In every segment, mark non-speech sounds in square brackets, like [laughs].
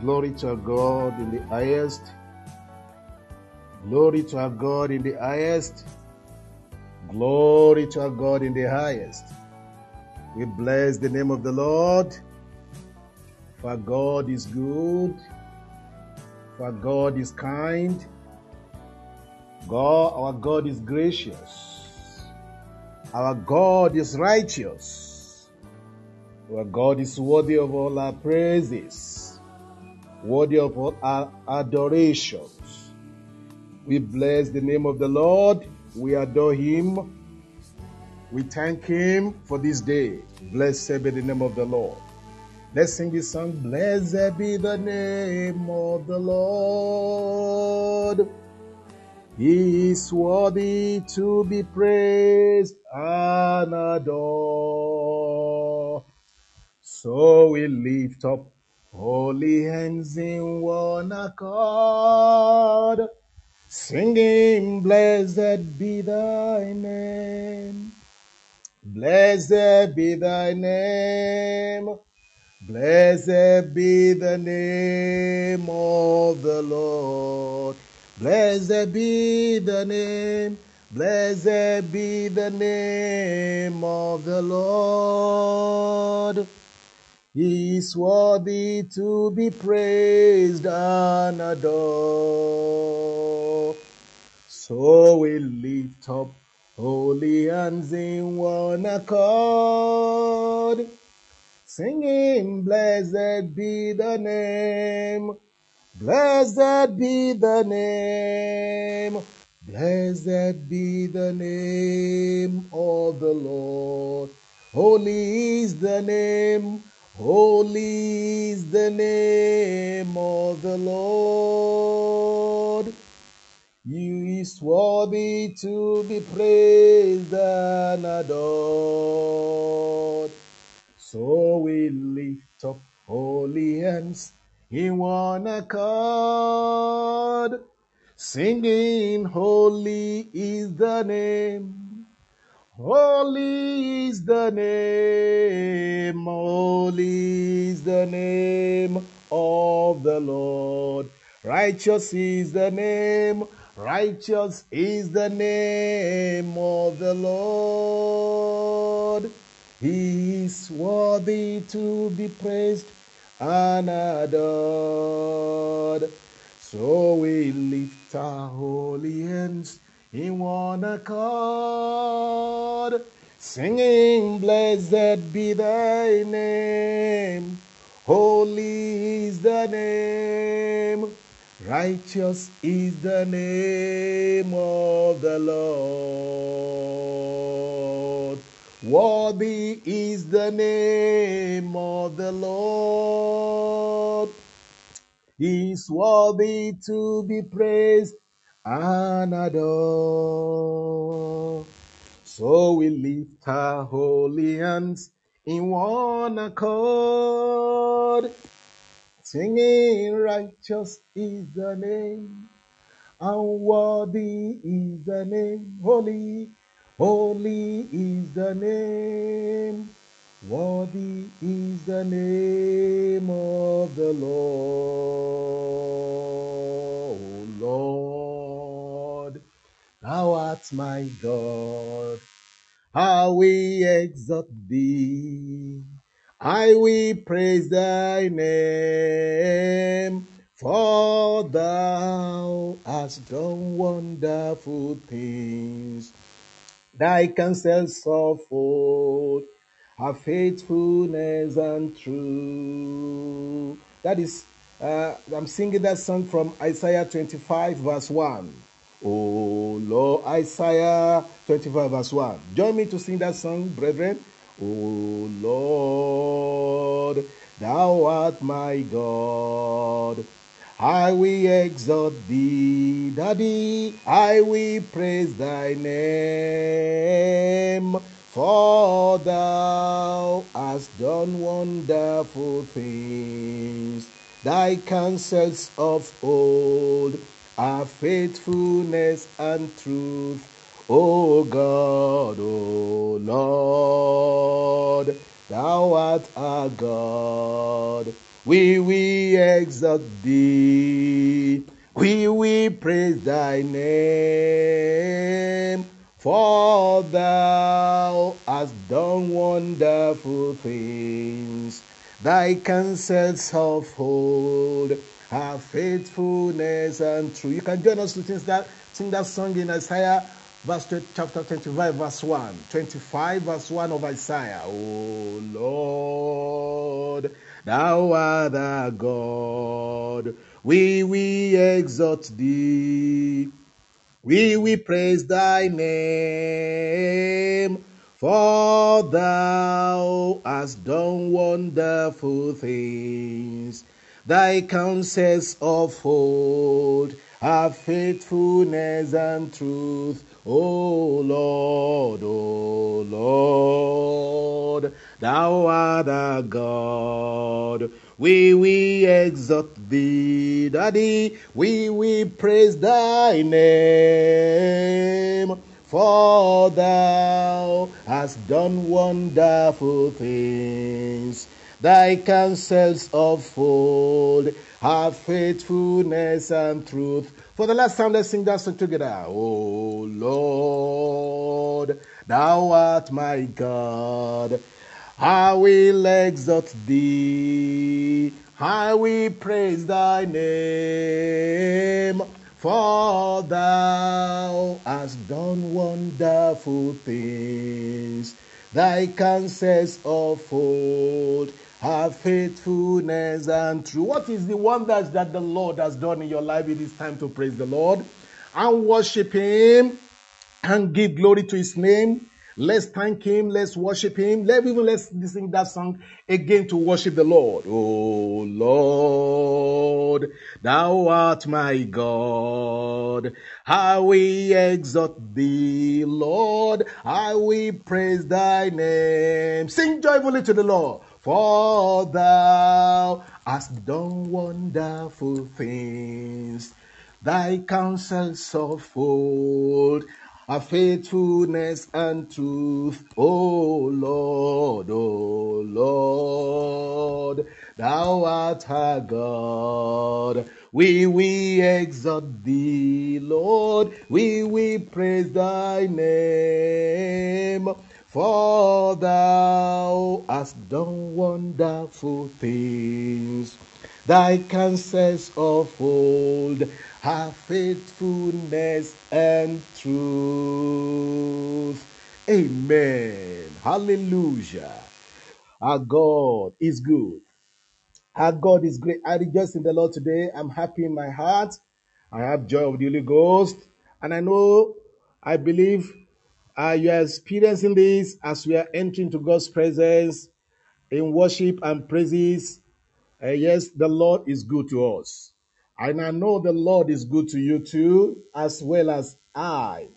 glory to our God in the highest. Glory to our God in the highest. Glory to our God in the highest. We bless the name of the Lord. For God is good. For God is kind. God, our God is gracious. Our God is righteous. Our God is worthy of all our praises, worthy of all our adorations. We bless the name of the Lord. We adore Him. We thank Him for this day. Blessed be the name of the Lord. Let's sing this song. Blessed be the name of the Lord. He is worthy to be praised and adored. So we lift up holy hands in one accord, singing, Blessed be thy name, blessed be thy name, blessed be the name of the Lord. Blessed be the name, blessed be the name of the Lord. He is worthy to be praised and adored. So we lift up holy hands in one accord, singing, Blessed be the name, blessed be the name, blessed be the name of the Lord. Holy is the name, holy is the name of the Lord. He is worthy to be praised and adored. So we lift up holy hands in one accord, singing, Holy is the name. Holy is the name, holy is the name of the Lord. Righteous is the name, righteous is the name of the Lord. He is worthy to be praised and adored. So we lift our holy hands in one accord, singing, Blessed be thy name, holy is the name, righteous is the name of the Lord. Worthy is the name of the Lord. He is worthy to be praised and adored. So we lift our holy hands in one accord, singing, Righteous is the name, and worthy is the name, holy, holy is the name. Worthy is the name of the Lord. O Lord, thou art my God. How we exalt thee, I will praise thy name, for thou hast done wonderful things. Thy counsels of old are faithfulness and truth. That is, uh, I'm singing that song from Isaiah 25, verse 1. Oh Lord, Isaiah 25, verse 1. Join me to sing that song, brethren. O Lord, thou art my God. I will exalt thee, Daddy. I will praise thy name. For thou hast done wonderful things. Thy counsels of old are faithfulness and truth. O God, O Lord, thou art our God. We will exalt thee. We will praise thy name. For thou hast done wonderful things. Thy counsels of old are faithfulness and truth. You can join us to sing that, sing that song in Isaiah verse chapter 25, verse 1. 25, verse 1 of Isaiah. Oh Lord, thou art our God. We will exalt thee. We will praise thy name. For thou hast done wonderful things. Thy counsels of old are faithfulness and truth. O Lord, O Lord, thou art our God. We we exalt thee, Daddy. We we praise thy name. For thou hast done wonderful things. Thy counsels of old are faithfulness and truth. For the last time, let's sing that song together. Oh Lord, thou art my God. I will exalt thee. I will praise thy name. For thou hast done wonderful things. Thy counsels of old are faithfulness and true. What is the wonders that the Lord has done in your life? It is time to praise the Lord and worship Him and give glory to His name. Let's thank Him. Let's worship Him. Let even let's sing that song again to worship the Lord. Oh Lord, Thou art my God. I will exalt Thee, Lord. I will praise Thy name. Sing joyfully to the Lord. For thou hast done wonderful things. Thy counsels of old are faithfulness and truth. O Lord, O Lord, thou art our God. We will exalt thee, Lord. We will praise thy name. For thou hast done wonderful things. Thy counsels of old are faithfulness and truth. Amen. Hallelujah. Our God is good. Our God is great. I rejoice in the Lord today. I'm happy in my heart. I have joy of the Holy Ghost. And I know, I believe uh, you are experiencing this as we are entering to God's presence in worship and praises. Uh, yes, the Lord is good to us. And I know the Lord is good to you too, as well as I.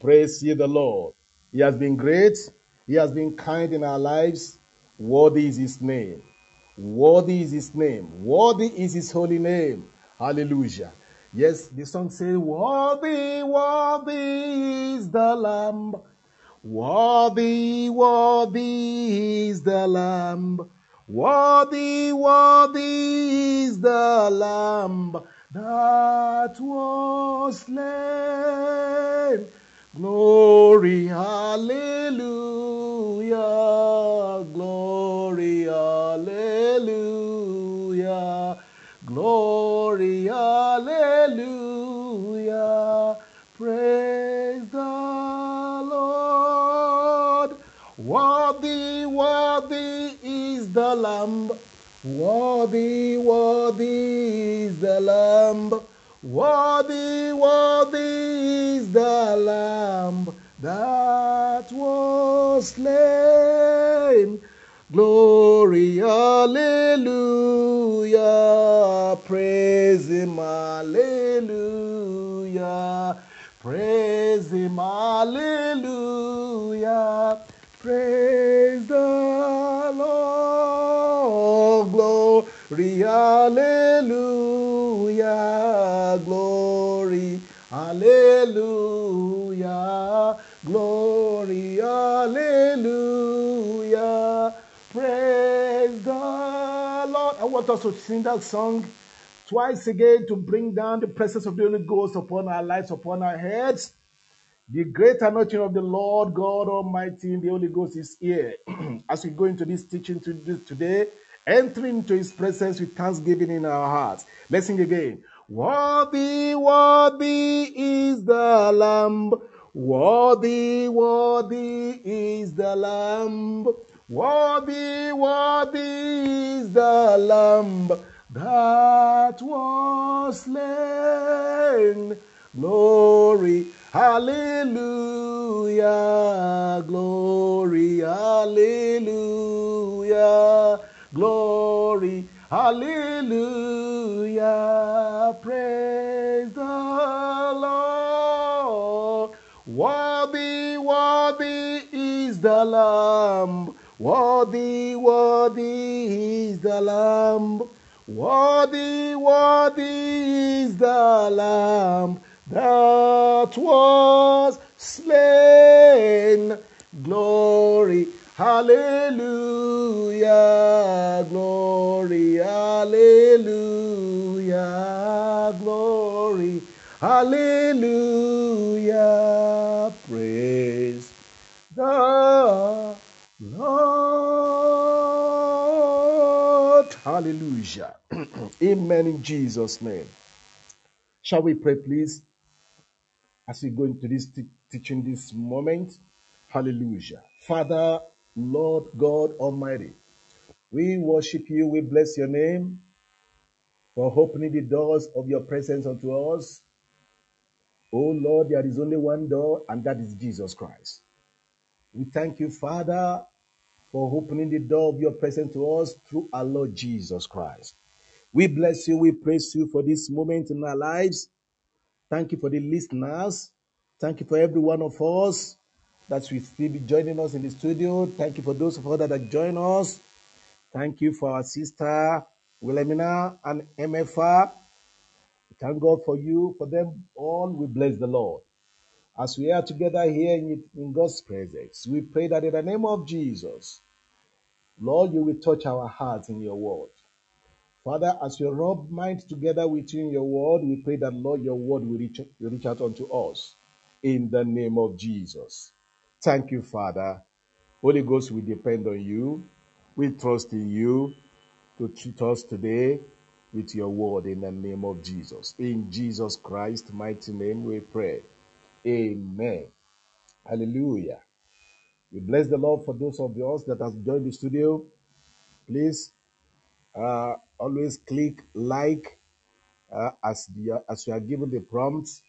Praise ye the Lord. He has been great. He has been kind in our lives. Worthy is his name. Worthy is his name. Worthy is his holy name. Hallelujah. Yes, the song says, Worthy, worthy is the Lamb. Worthy, worthy is the Lamb. Worthy, worthy is the Lamb that was slain. Glory, hallelujah. Glory, hallelujah. Glory, hallelujah. Praise the Lord. Worthy, worthy is the Lamb. Worthy, worthy is the Lamb. Worthy, worthy is the Lamb that was slain. Glory, hallelujah. Praise him, hallelujah. Praise him, hallelujah. Praise the Lord. Glory, hallelujah. Glory, hallelujah. Glory, hallelujah. Want us to sing that song twice again to bring down the presence of the Holy Ghost upon our lives, upon our heads. The great anointing of the Lord God Almighty in the Holy Ghost is here. [clears throat] As we go into this teaching today, entering into His presence with thanksgiving in our hearts. Let's sing again. Worthy, worthy is the Lamb. Worthy, worthy is the Lamb. Worthy, worthy is the Lamb that was slain. Glory, hallelujah, glory, hallelujah, glory, hallelujah, praise the Lord. Worthy, worthy is the Lamb, worthy, worthy is the Lamb. Worthy, worthy is the Lamb that was slain. Glory, hallelujah, glory, hallelujah, glory, hallelujah, praise the Lord. Hallelujah. [clears throat] Amen in Jesus' name. Shall we pray, please, as we go into this te- teaching this moment? Hallelujah. Father, Lord God Almighty, we worship you, we bless your name for opening the doors of your presence unto us. Oh Lord, there is only one door, and that is Jesus Christ. We thank you, Father, for opening the door of your presence to us through our Lord Jesus Christ. We bless you, we praise you for this moment in our lives. Thank you for the listeners. Thank you for every one of us that will still be joining us in the studio. Thank you for those of us that have joined us. Thank you for our sister Wilhelmina and MFA. Thank God for you, for them all. We bless the Lord. As we are together here in, in God's presence, we pray that in the name of Jesus, Lord, you will touch our hearts in your word. Father, as you rub minds together with you in your word, we pray that, Lord, your word will reach, will reach out unto us in the name of Jesus. Thank you, Father. Holy Ghost, we depend on you. We trust in you to treat us today with your word in the name of Jesus. In Jesus Christ's mighty name we pray. Amen. Hallelujah. We bless the Lord for those of us that have joined the studio. Please uh, always click like uh, as as you are given the prompts,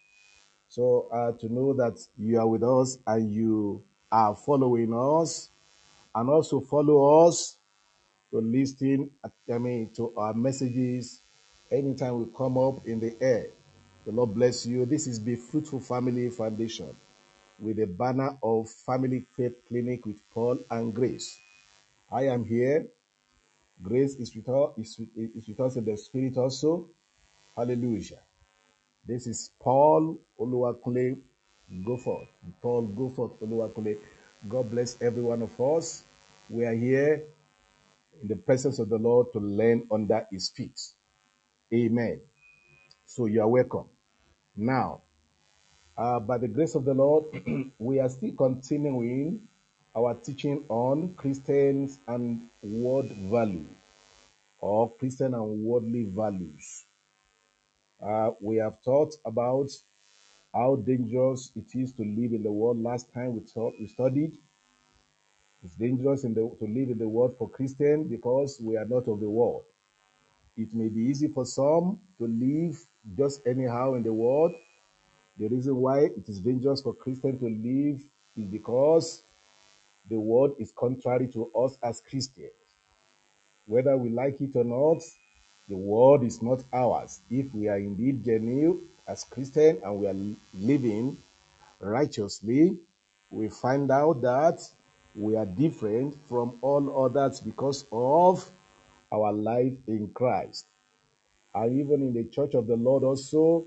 so uh, to know that you are with us and you are following us, and also follow us to listen. I mean to our messages anytime we come up in the air. The Lord bless you. This is Be Fruitful Family Foundation with a banner of Family Faith Clinic with Paul and Grace. I am here. Grace is with us, is, is with us in the spirit also. Hallelujah. This is Paul Oluwakunle. Go forth. Paul, go forth, Oluwakunle. God bless every one of us. We are here in the presence of the Lord to learn under his feet. Amen. So you are welcome. Now, uh, by the grace of the Lord, [clears throat] we are still continuing our teaching on Christians and world value or Christian and worldly values. Uh, we have talked about how dangerous it is to live in the world. Last time we, taught, we studied it's dangerous the, to live in the world for Christians because we are not of the world. It may be easy for some to live just anyhow in the world. The reason why it is dangerous for Christians to live is because the world is contrary to us as Christians. Whether we like it or not, the world is not ours. If we are indeed genuine as Christians and we are living righteously, we find out that we are different from all others because of our life in Christ. And even in the church of the Lord, also,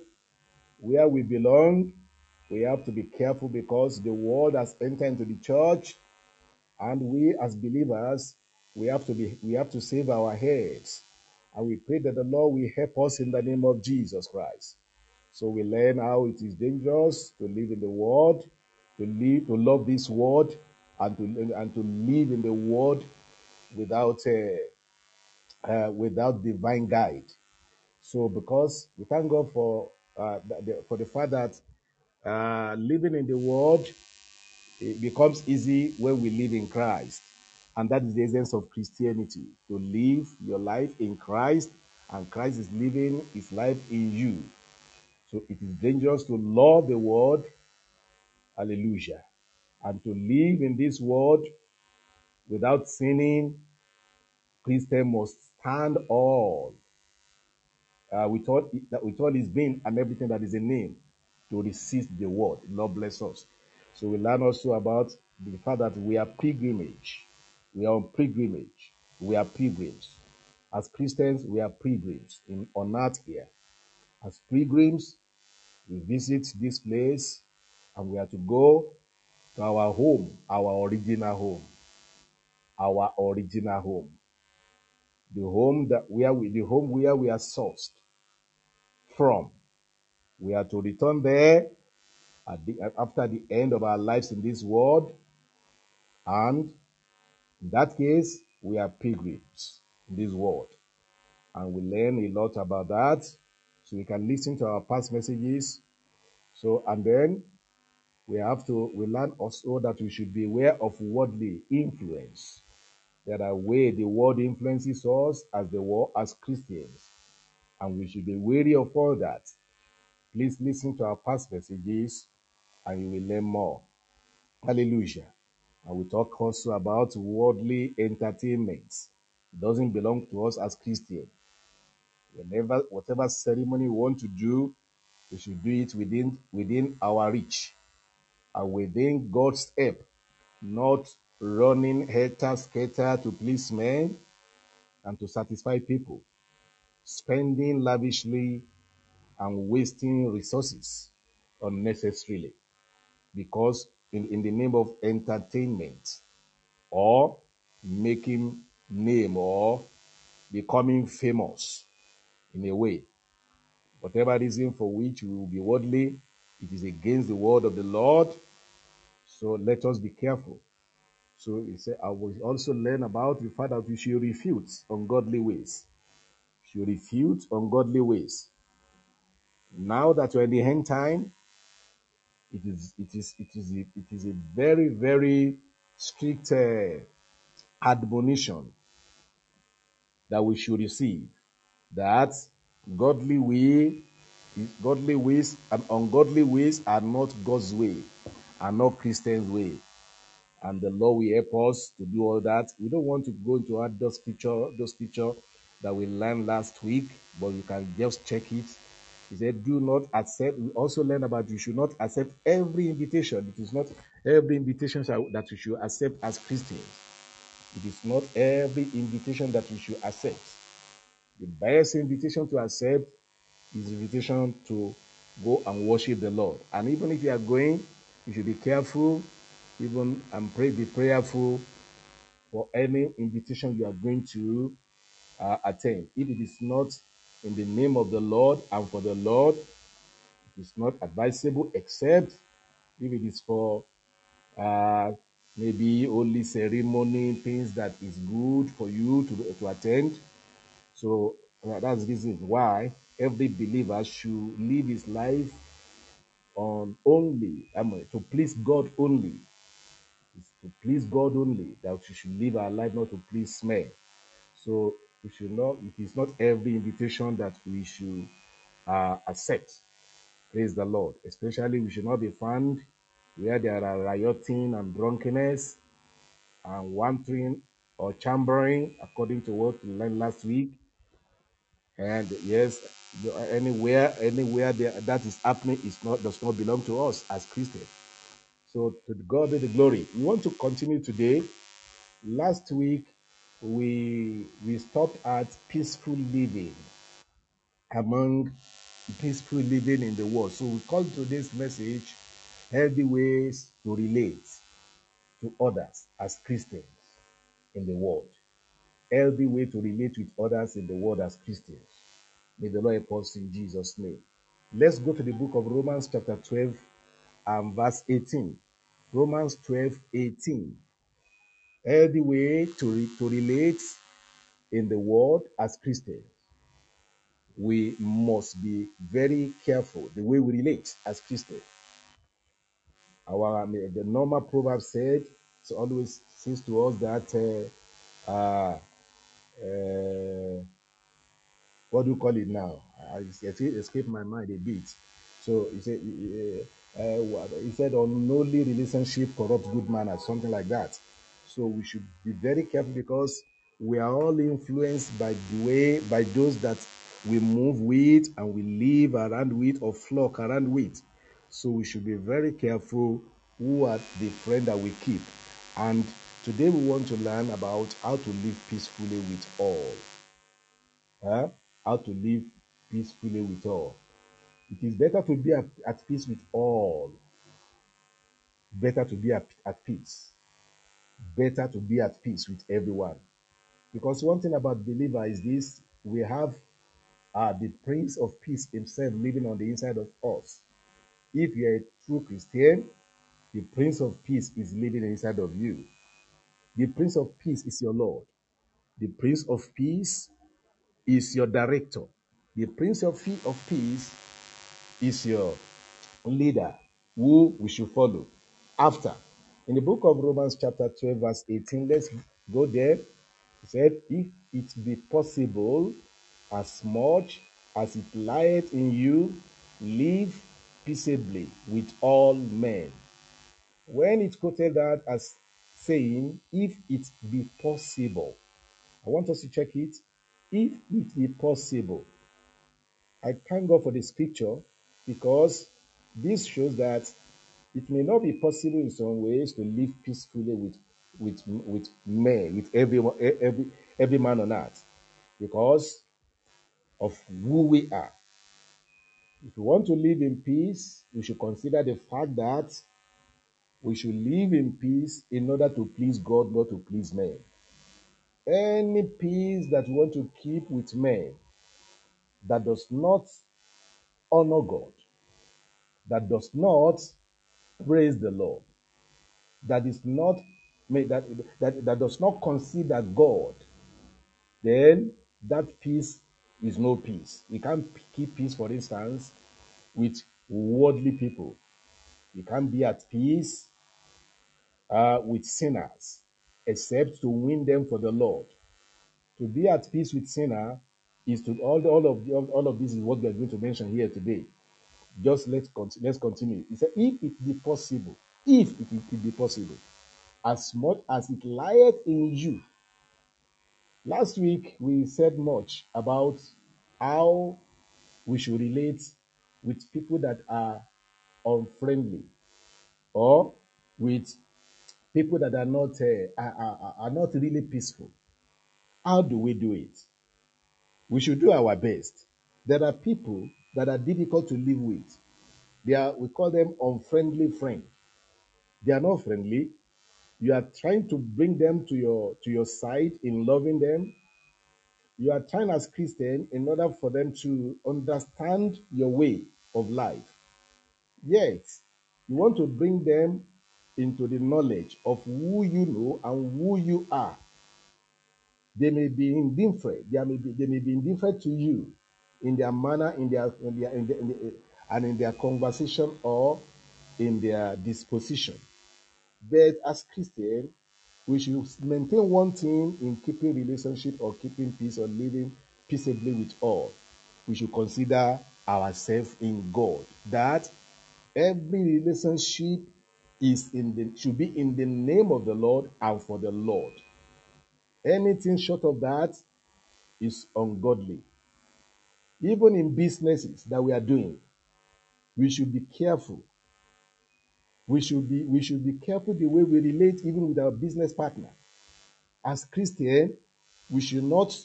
where we belong, we have to be careful because the world has entered into the church, and we as believers, we have to be we have to save our heads. And we pray that the Lord will help us in the name of Jesus Christ. So we learn how it is dangerous to live in the world, to live, to love this world, and to and to live in the world without uh, uh, without divine guide. So because we thank God for uh, the, for the fact that uh, living in the world it becomes easy when we live in Christ, and that is the essence of Christianity: to live your life in Christ, and Christ is living His life in you. So it is dangerous to love the world, hallelujah, and to live in this world without sinning. Christian must stand all uh, with all that his being and everything that is in him to resist the word. Lord bless us. So we learn also about the fact that we are pilgrimage. We are on pilgrimage. We are pilgrims. As Christians, we are pilgrims in on earth here. As pilgrims, we visit this place and we are to go to our home, our original home, our original home, the home that we, the home where we are sourced from. We are to return there at the, after the end of our lives in this world, and in that case, we are pilgrims in this world, and we learn a lot about that. So we can listen to our past messages. So and then we have to we learn also that we should be aware of worldly influence. There are ways the world influences us as the world as Christians, and we should be wary of all that. Please listen to our past messages, and you will learn more. Hallelujah. And we talk also about worldly entertainment. It doesn't belong to us as Christians. Whenever, whatever ceremony we want to do, we should do it within within our reach and within God's help, not running helter skelter to please men and to satisfy people, spending lavishly and wasting resources unnecessarily because in, in the name of entertainment or making name or becoming famous in a way. Whatever reason for which we will be worldly, it is against the word of the Lord. So let us be careful. So he said, I will also learn about the fact that we should refute ungodly ways. Should refute ungodly ways. Now that we're in the end time, it is it is it is a, it is a very very strict uh, admonition that we should receive that godly way, godly ways and ungodly ways are not God's way, are not Christian's way. And the Lord will help us to do all that. We don't want to go into all those scripture, those scripture that we learned last week, but you can just check it. He said, Do not accept. We also learn about you should not accept every invitation. It is not every invitation that you should accept as Christians. It is not every invitation that we should accept. The best invitation to accept is invitation to go and worship the Lord. And even if you are going, you should be careful, even and pray, be prayerful for any invitation you are going to uh, attend. If it is not in the name of the Lord and for the Lord, it is not advisable except if it is for uh, maybe only ceremony, things that is good for you to, to attend. So uh, that's the reason why every believer should live his life on only, I mean, to please God only. To please God only that we should live our life not to please men. So we should not, it is not every invitation that we should uh, accept. Praise the Lord. Especially we should not be found where there are rioting and drunkenness and wandering or chambering, according to what we learned last week. And yes, anywhere, anywhere there, that is happening is not does not belong to us as Christians. So to God be the glory. We want to continue today. Last week we we stopped at peaceful living among peaceful living in the world. So we call today's message healthy ways to relate to others as Christians in the world. Healthy way to relate with others in the world as Christians. May the Lord help us in Jesus' name. Let's go to the book of Romans, chapter 12, and verse 18. Romans 12, 18. Healthy way to, re- to relate in the world as Christians. We must be very careful the way we relate as Christians. Our the normal proverb said, so always says to us that uh, uh, uh, what do you call it now? I, it escaped my mind a bit. So he said, uh, he said, unholy relationship corrupts good manners, something like that. So we should be very careful because we are all influenced by the way, by those that we move with and we live around with or flock around with. So we should be very careful who are the friend that we keep. And today we want to learn about how to live peacefully with all huh? how to live peacefully with all. It is better to be at, at peace with all, better to be at, at peace, better to be at peace with everyone. Because one thing about believer is this we have uh, the Prince of Peace himself living on the inside of us. If you're a true Christian, the Prince of Peace is living inside of you. The Prince of Peace is your Lord. The Prince of Peace is your director. The Prince of, of Peace is your leader who we should follow after. In the book of Romans, chapter 12, verse 18, let's go there. He said, If it be possible, as much as it lieth in you, live peaceably with all men. When it quoted that as saying, If it be possible, I want us to check it. If it be possible, I thank God for the scripture because this shows that it may not be possible in some ways to live peacefully with with with men, with everyone, every every man on earth, because of who we are. If we want to live in peace, we should consider the fact that we should live in peace in order to please God, not to please men. Any peace that we want to keep with men that does not honor God, that does not praise the Lord, that is not that, that, that does not consider God, then that peace is no peace. We can't keep peace, for instance, with worldly people. We can't be at peace uh, with sinners, except to win them for the Lord. To be at peace with sinner is to all, all of the, all of this is what we are going to mention here today. Just let's continue. Let's continue. He said, if it be possible, if it, it be possible, as much as it lieth in you. Last week we said much about how we should relate with people that are unfriendly or with people that are not uh, are, are, are not really peaceful. How do we do it? We should do our best. There are people that are difficult to live with. They are we call them unfriendly friends. They are not friendly. You are trying to bring them to your to your side in loving them. You are trying as Christian in order for them to understand your way of life. Yet you want to bring them into the knowledge of who you know and who you are. They may be indifferent. They may be, they may be indifferent to you in their manner, in their, in their, in their, in and in their conversation or in their disposition. But as Christians, we should maintain one thing in keeping relationship or keeping peace or living peaceably with all. We should consider ourselves in God. That every relationship is in the should be in the name of the Lord and for the Lord. Anything short of that is ungodly. Even in businesses that we are doing, we should be careful. We should be we should be careful the way we relate even with our business partner. As Christian, we should not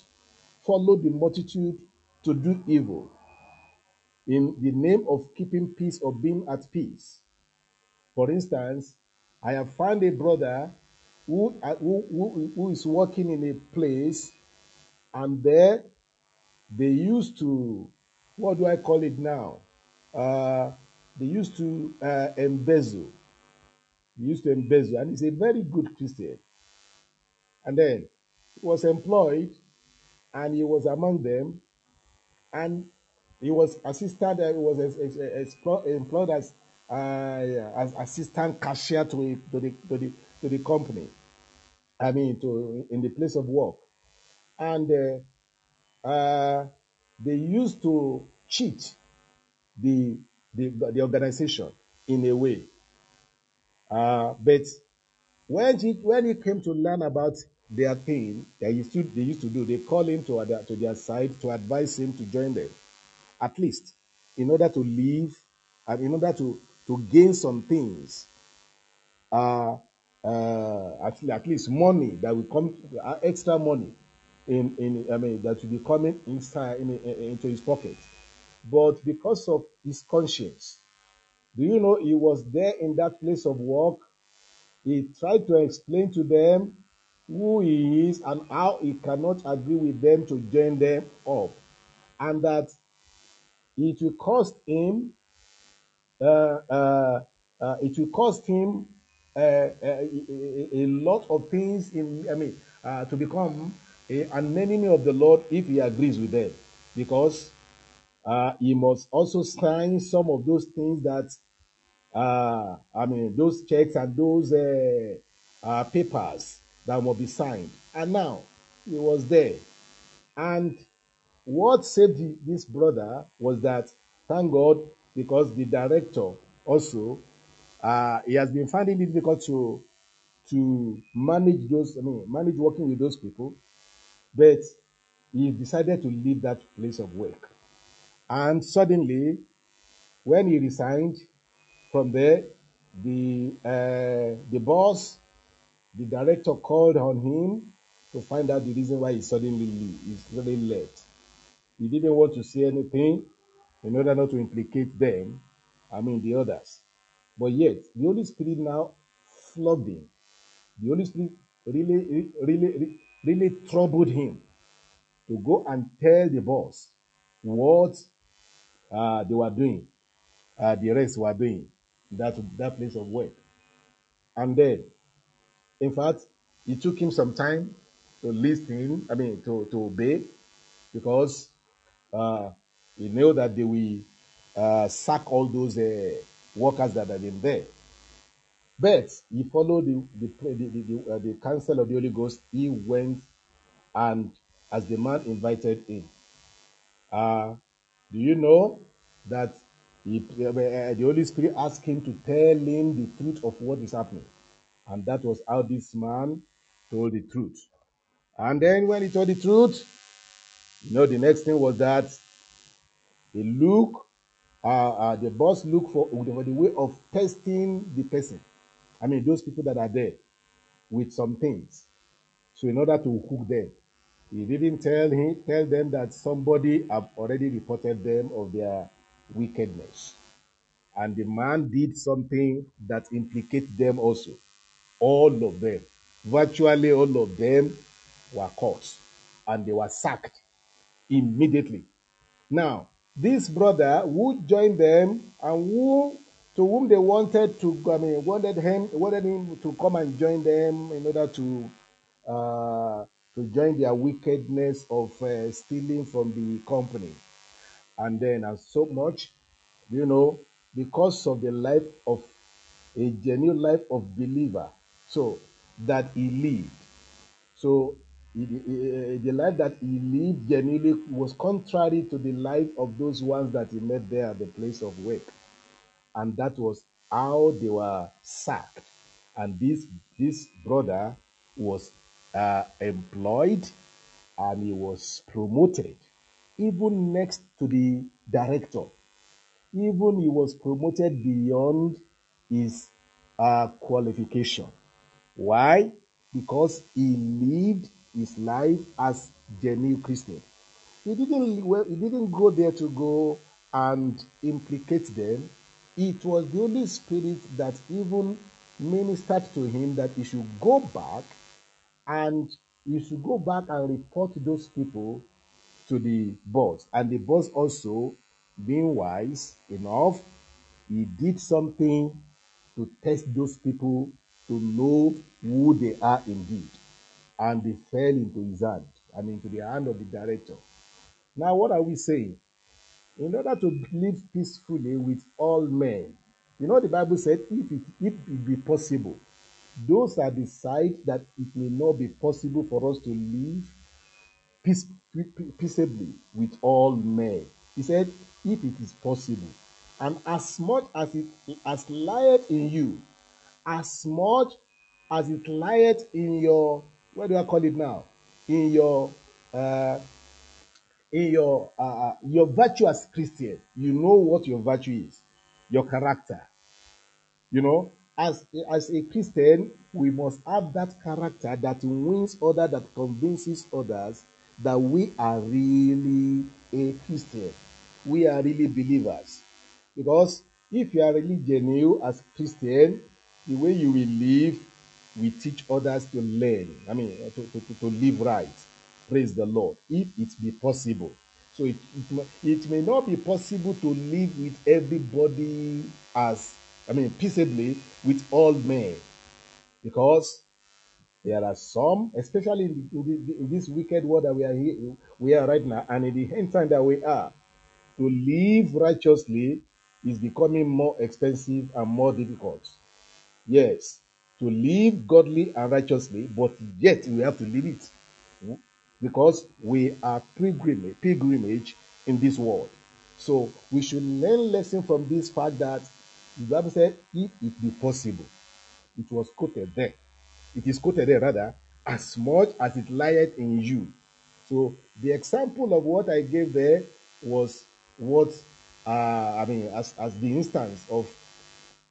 follow the multitude to do evil in the name of keeping peace or being at peace. For instance, I have found a brother who, uh, who, who, who is working in a place and there they used to, what do I call it now? Uh, they used to uh, embezzle. They used to embezzle, and he's a very good Christian. And then he was employed, and he was among them, and he was assistant. Uh, he was ex- ex- employed as uh, as assistant cashier to, a, to the to the to the company. I mean, to in the place of work, and uh, uh, they used to cheat the the, the organization in a way. Uh, but when he when he came to learn about their thing that used to, they used to do, they call him to their, to their side to advise him to join them, at least in order to live and in order to to gain some things. Uh, uh, at, at least money that will come, uh, extra money in in I mean that will be coming inside in, in, into his pocket. But because of his conscience, do you know he was there in that place of work? He tried to explain to them who he is and how he cannot agree with them to join them up, and that it will cost him uh, uh, uh, it will cost him a, a, a lot of things in I mean uh, to become a, an enemy of the Lord if he agrees with them. Because uh, he must also sign some of those things that uh, I mean those checks and those uh, uh, papers that will be signed. And now he was there. And what saved this brother was that, thank God, because the director also, uh, he has been finding it difficult to to manage those, I mean, manage working with those people, but he decided to leave that place of work. And suddenly, when he resigned from there, the uh, the boss, the director called on him to find out the reason why he suddenly leave, he suddenly left. He didn't want to say anything in order not to implicate them, I mean the others. But yet, the Holy Spirit now him. The Holy Spirit really, really, really troubled him to go and tell the boss what uh, they were doing, uh, the rest were doing, that, that place of work. And then, in fact, it took him some time to listen, I mean, to, to obey, because uh, he knew that they will uh, sack all those uh, workers that are in there. But he followed the the, the, the, uh, the counsel of the Holy Ghost. He went and, as the man invited him, uh, do you know that he, uh, the Holy Spirit asked him to tell him the truth of what is happening? And that was how this man told the truth. And then when he told the truth, you know, the next thing was that he look, uh, uh, the boss look for, for the way of testing the person. I mean, those people that are there with some things. So in order to hook them, he didn't tell him tell them that somebody have already reported them of their wickedness. And the man did something that implicates them also. All of them, virtually all of them were caught and they were sacked immediately. Now, this brother who joined them and who to whom they wanted to, I mean, wanted him, wanted him to come and join them in order to, uh, to join their wickedness of uh, stealing from the company. And then, as so much, you know, because of the life of a genuine life of believer, so that he lived. So he- the life that he lived genuinely was contrary to the life of those ones that he met there at the place of work and that was how they were sacked. And this this brother was uh, employed and he was promoted, even next to the director. Even he was promoted beyond his uh, qualification. Why? Because he lived his life as genuine Christian. He didn't well, he didn't go there to go and implicate them. It was the Holy Spirit that even ministered to him that he should go back and he should go back and report those people to the boss. And the boss also, being wise enough, he did something to test those people to know who they are indeed. And they fell into his hand, and into the hand of the director. Now, what are we saying? In order to live peacefully with all men, you know, the Bible said, if it, if it be possible, those are the sides that it may not be possible for us to live peace, pe- pe- peaceably with all men. He said, if it is possible, and as much as it as lieth in you, as much as it lieth in your what do I call it now? In your uh, in your uh, your virtue as Christian, you know what your virtue is, your character. You know, as as a Christian, we must have that character that wins others, that convinces others that we are really a Christian. We are really believers. Because if you are really genuine as Christian, the way you will live we teach others to learn. I mean, to, to, to, live right. Praise the Lord. If it be possible. So it, it, it may not be possible to live with everybody as, I mean, peaceably with all men. Because there are some, especially in, in this wicked world that we are here, we are right now, and in the end time that we are, to live righteously is becoming more expensive and more difficult. Yes, to live godly and righteously, but yet we have to live it because we are pilgrimage, pilgrimage in this world. So we should learn lesson from this fact that the Bible said, if it be possible, it was quoted there. It is quoted there rather, as much as it lieth in you. So the example of what I gave there was what uh, I mean as, as the instance of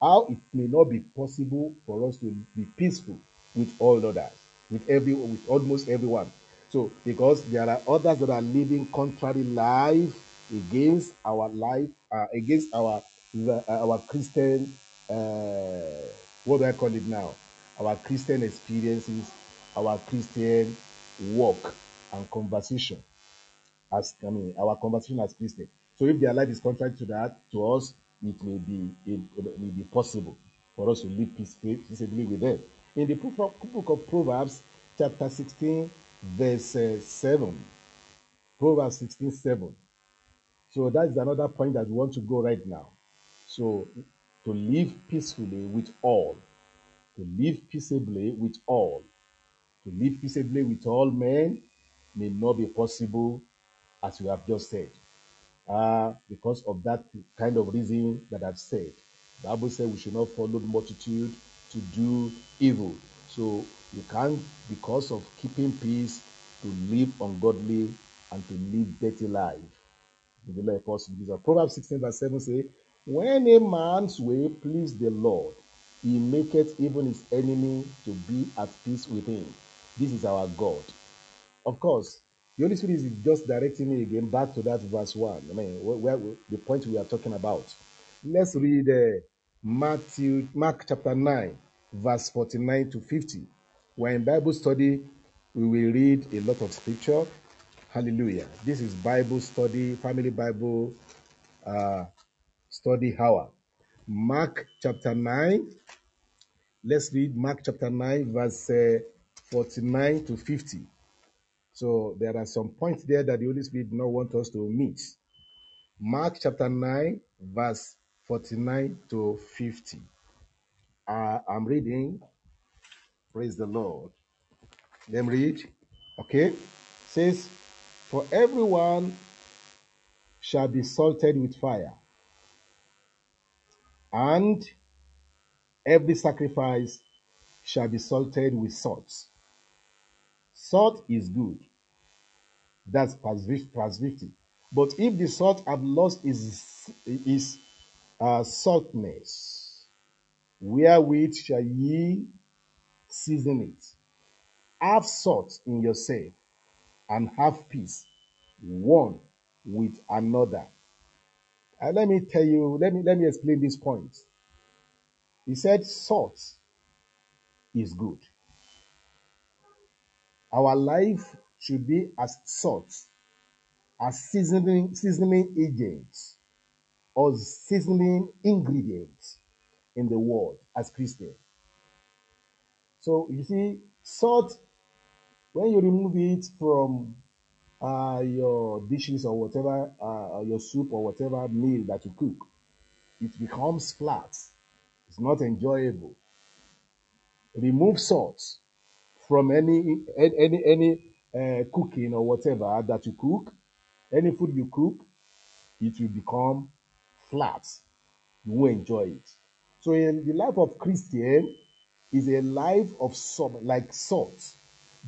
how it may not be possible for us to be peaceful with all others, with every with almost everyone. So because there are others that are living contrary life against our life, uh, against our uh, our Christian uh, what do I call it now? Our Christian experiences, our Christian walk and conversation as I mean our conversation as Christian. So if their life is contrary to that, to us, it may be it, may be possible for us to live peaceably with them. In the book of, Proverbs, chapter 16, verse uh, 7. Proverbs 16, 7. So that's another point that we want to go right now. So to live peacefully with all, to live peaceably with all, to live peaceably with all men may not be possible as we have just said uh, because of that kind of reason that I've said. The Bible said we should not follow the multitude to do evil. So you can't, because of keeping peace, to live ungodly and to live dirty life. The Lord help us. Proverbs 16 verse 7 say, When a man's way please the Lord, he maketh even his enemy to be at peace with him. This is our God. Of course, the Holy Spirit is just directing me again back to that verse 1. I mean, where, where the point we are talking about. Let's read uh, Matthew, Mark chapter 9, verse 49 to 50. We're in Bible study. We will read a lot of scripture. Hallelujah. This is Bible study, family Bible uh, study hour. Mark chapter 9. Let's read Mark chapter 9, verse uh, 49 to 50. So there are some points there that the Holy Spirit did not want us to miss. Mark chapter 9, verse 49 to 50. Uh, I'm reading. Praise the Lord. Let me read. Okay. says, For everyone shall be salted with fire, and every sacrifice shall be salted with salt. Salt is good. That's 50. But if the salt have lost its, its uh, saltness, wherewith shall ye season it? Have salt in yourself and have peace one with another. And let me tell you, let me let me explain this point. He said salt is good. Our life should be as salt, as seasoning seasoning agents or seasoning ingredients in the world as Christian. So you see, salt, when you remove it from uh, your dishes or whatever, uh, your soup or whatever meal that you cook, it becomes flat. It's not enjoyable. Remove salt from any any any uh, cooking or whatever that you cook. Any food you cook, it will become flat. You won't enjoy it. So in the life of Christian is a life of salt, like salt,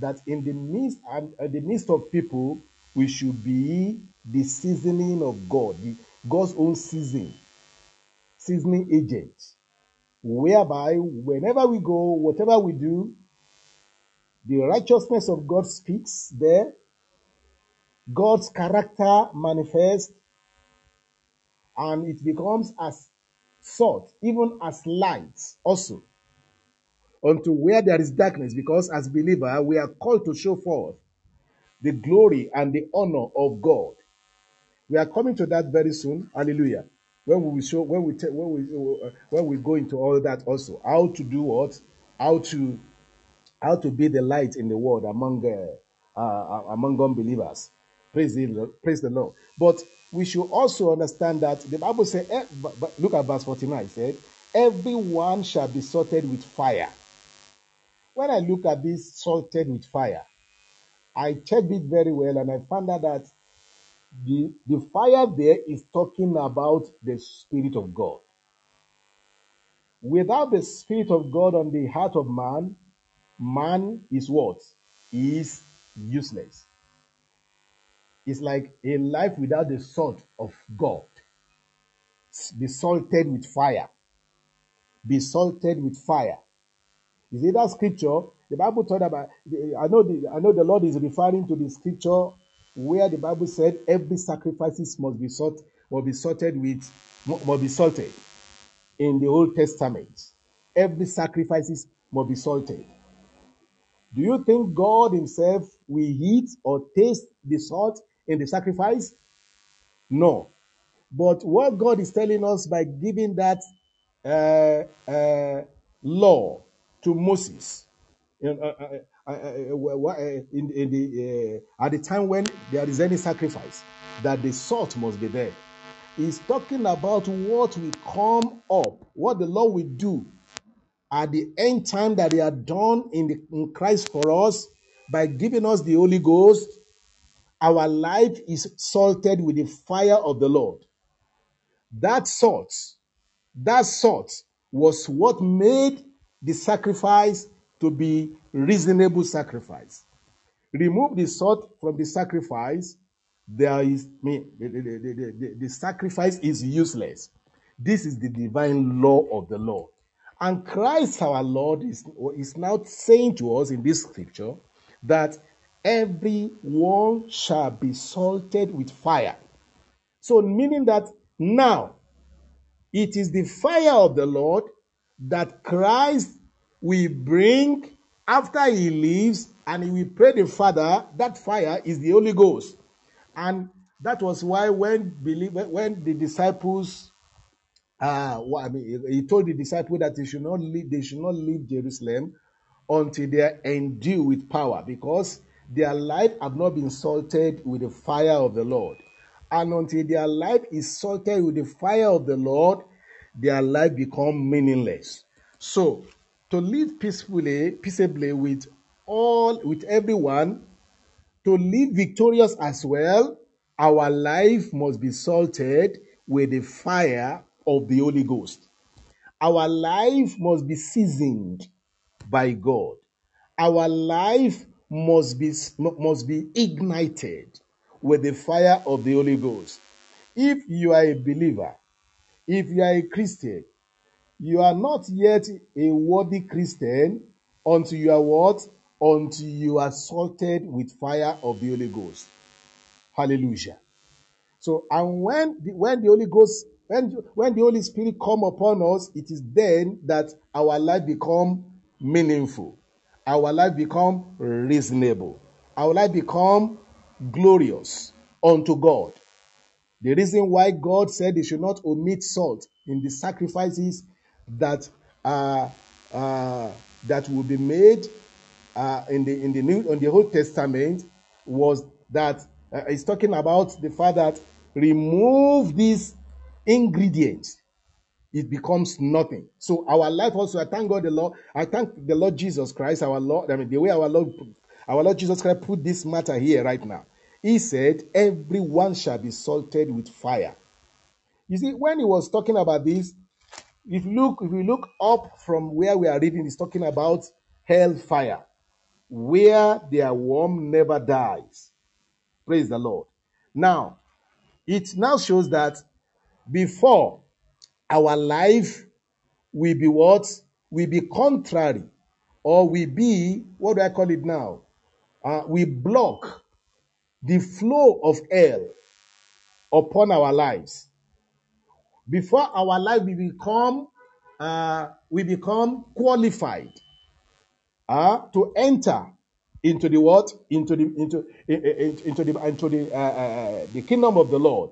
that in the midst and in the midst of people, we should be the seasoning of God, the, God's own seasoning, seasoning agent, whereby whenever we go, whatever we do, the righteousness of God speaks there, God's character manifests, and it becomes as salt, even as light also unto where there is darkness, because as believer we are called to show forth the glory and the honor of God. We are coming to that very soon. Hallelujah. When we show, when we when we when we go into all that also, how to do what, how to how to be the light in the world among uh, uh, among unbelievers. Praise the praise the Lord. But we should also understand that the Bible said, eh, look at verse 49. It said, Everyone shall be sorted with fire. When I look at this salted with fire, I checked it very well and I found out that the, the fire there is talking about the Spirit of God. Without the Spirit of God on the heart of man, man is what? Is useless. It's like a life without the salt of God. Be salted with fire. Be salted with fire. You see that scripture? The Bible talked about. I know the I know the Lord is referring to the scripture where the Bible said every sacrifices must be salt must be salted with must be salted in the Old Testament. Every sacrifices must be salted. Do you think God Himself will eat or taste the salt in the sacrifice? No. But what God is telling us by giving that uh, uh, law to Moses know, uh, uh, uh, uh, in, in the, at the time when there is any sacrifice, that the salt must be there. He's talking about what will come up, what the Lord will do at the end time that He had done in, the, in Christ for us by giving us the Holy Ghost. Our life is salted with the fire of the Lord. That salt, that salt was what made the sacrifice to be reasonable sacrifice. Remove the salt from the sacrifice, there is the, the, the, the, the sacrifice is useless. This is the divine law of the Lord. And Christ our Lord is, is now saying to us in this scripture that everyone shall be salted with fire. So, meaning that now it is the fire of the Lord that Christ will bring after he leaves and he will pray the Father. That fire is the Holy Ghost. And that was why when, when the disciples uh, what, I mean, he told the disciples that they should not leave, they should not leave Jerusalem until they are endued with power, because their life have not been salted with the fire of the Lord. And until their life is salted with the fire of the Lord, their life become meaningless. So, to live peacefully, peaceably with all, with everyone, to live victorious as well, our life must be salted with the fire of the Holy Ghost. Our life must be seasoned by God. Our life must be must be ignited with the fire of the Holy Ghost. If you are a believer, if you are a Christian, you are not yet a worthy Christian until you are what? Until you are salted with fire of the Holy Ghost. Hallelujah. So, and when the, when the Holy Ghost, when, when the Holy Spirit come upon us, it is then that our life become meaningful. Our life become reasonable. Our life become glorious unto God. The reason why God said they should not omit salt in the sacrifices that uh, uh, that will be made uh, in the in the new in the Old Testament was that uh, talking about the fact that remove these ingredients it becomes nothing. So our life also, I thank God the Lord, I thank the Lord Jesus Christ, our Lord. I mean, the way our Lord, our Lord Jesus Christ put this matter here right now. He said, Everyone shall be salted with fire. You see, when he was talking about this, if look, if we look up from where we are reading, he's talking about hellfire, where their worm never dies. Praise the Lord. Now, it now shows that before our life will be what? Will be contrary, or will be, what do I call it now? Uh, we block the flow of air upon our lives. Before our life we become, uh, we become qualified uh, to enter into the what? Into the into in- in- into the into the uh, uh, the kingdom of the Lord.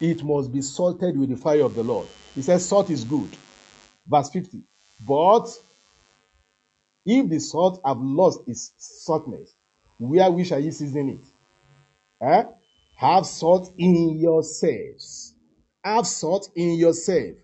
It must be salted with the fire of the Lord. He says, "Salt is good." Verse fifty. But if the salt have lost its saltness, where we shall ye season it? Eh? Have salt in yourselves. Have salt in yourself.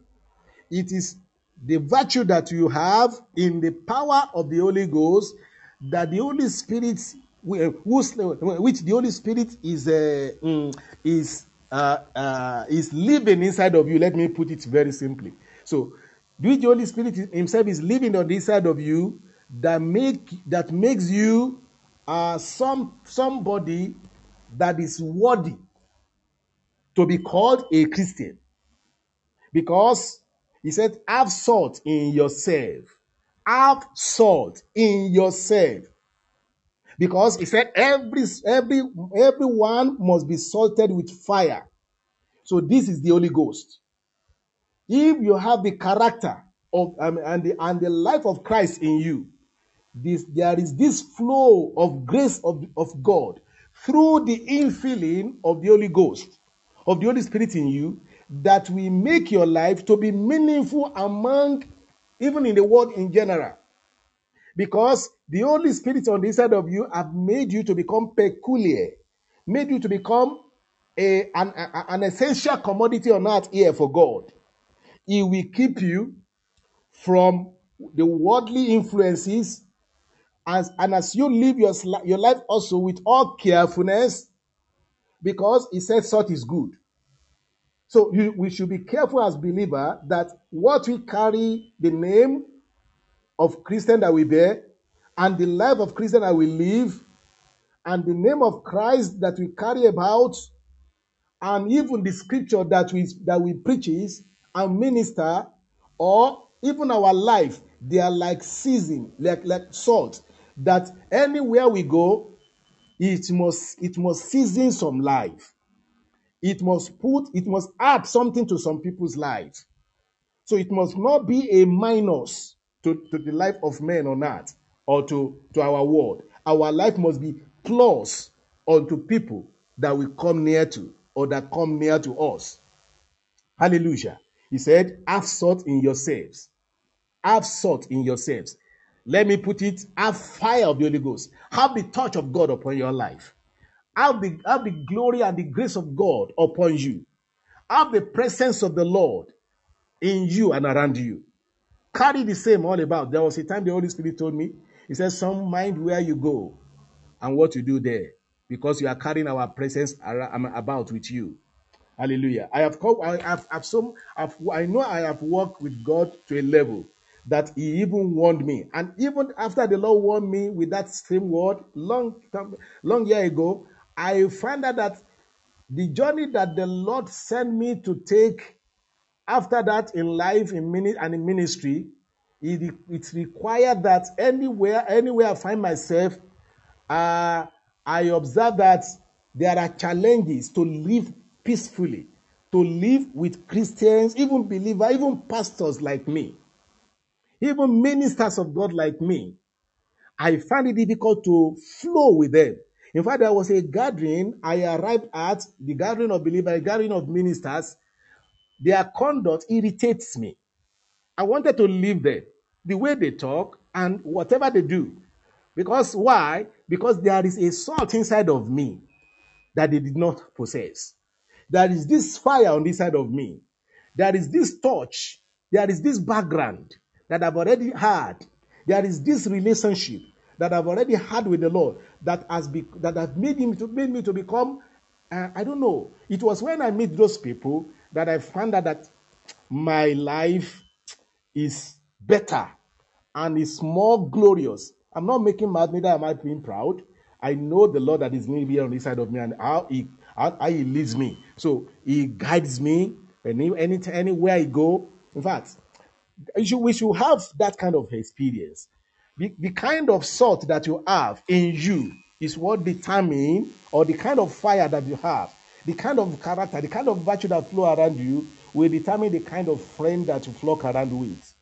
It is the virtue that you have in the power of the Holy Ghost that the Holy Spirit, which the Holy Spirit is uh, is uh, uh, is living inside of you. Let me put it very simply. So, the Holy Spirit Himself is living on the inside of you that make that makes you uh, some somebody that is worthy to be called a Christian because he said, Have salt in yourself. Have salt in yourself. Because he said, Every every everyone must be salted with fire. So this is the Holy Ghost. If you have the character of um, and the and the life of Christ in you, this there is this flow of grace of, of God through the infilling of the Holy Ghost, of the Holy Spirit in you, that will make your life to be meaningful among even in the world in general. Because the Holy Spirit on the inside of you have made you to become peculiar, made you to become a, an, a- an essential commodity on earth here for God. He will keep you from the worldly influences as, and as you live your, your life also with all carefulness, because he said salt is good. So you, we should be careful as believer that what we carry, the name of Christian that we bear, and the life of Christian that we live, and the name of Christ that we carry about, and even the scripture that we that we preaches and minister, or even our life, they are like season, like like salt. That anywhere we go, it must it must season some life. It must put it must add something to some people's life. So it must not be a minus to, to the life of men on earth or to, to our world. Our life must be plus unto people that we come near to or that come near to us. Hallelujah. He said, Have salt in yourselves. Have salt in yourselves. Let me put it, have fire of the Holy Ghost. Have the touch of God upon your life. Have the, have the glory and the grace of God upon you. Have the presence of the Lord in you and around you. Carry the same all about. There was a time the Holy Spirit told me, He said, Some mind where you go and what you do there because you are carrying our presence um, about with you. Hallelujah. I have come, I have, I've some, I've, I know I have walked with God to a level that He even warned me. And even after the Lord warned me with that same word long time, long year ago, I found out that the journey that the Lord sent me to take after that in life in minute and in ministry it, it required that anywhere anywhere i find myself uh, i observe that there are challenges to live peacefully to live with christians even believers even pastors like me even ministers of god like me. I find it difficult to flow with them. In fact there was a gathering i arrived at the gathering of believers gathering of ministers their conduct irritates me. I wanted to leave them, the way they talk and whatever they do. Because why? Because there is a salt inside of me that they did not possess. There is this fire on this side of me. There is this touch. There is this background that I've already had. There is this relationship that I've already had with the Lord that has be, that has made him to made me to become. uh, I don't know. It was when I met those people that I found out that my life is better and is more glorious. I'm not making mad, neither am I being proud. I know the Lord that is going to be on the side of me and how He how, how He leads me. So He guides me any, any anywhere I go. In fact, should, we should have that kind of experience. The, the kind of salt that you have in you is what determines or the kind of fire that you have, the kind of character, the kind of virtue that flow around you will determine the kind of friend that you flock around with.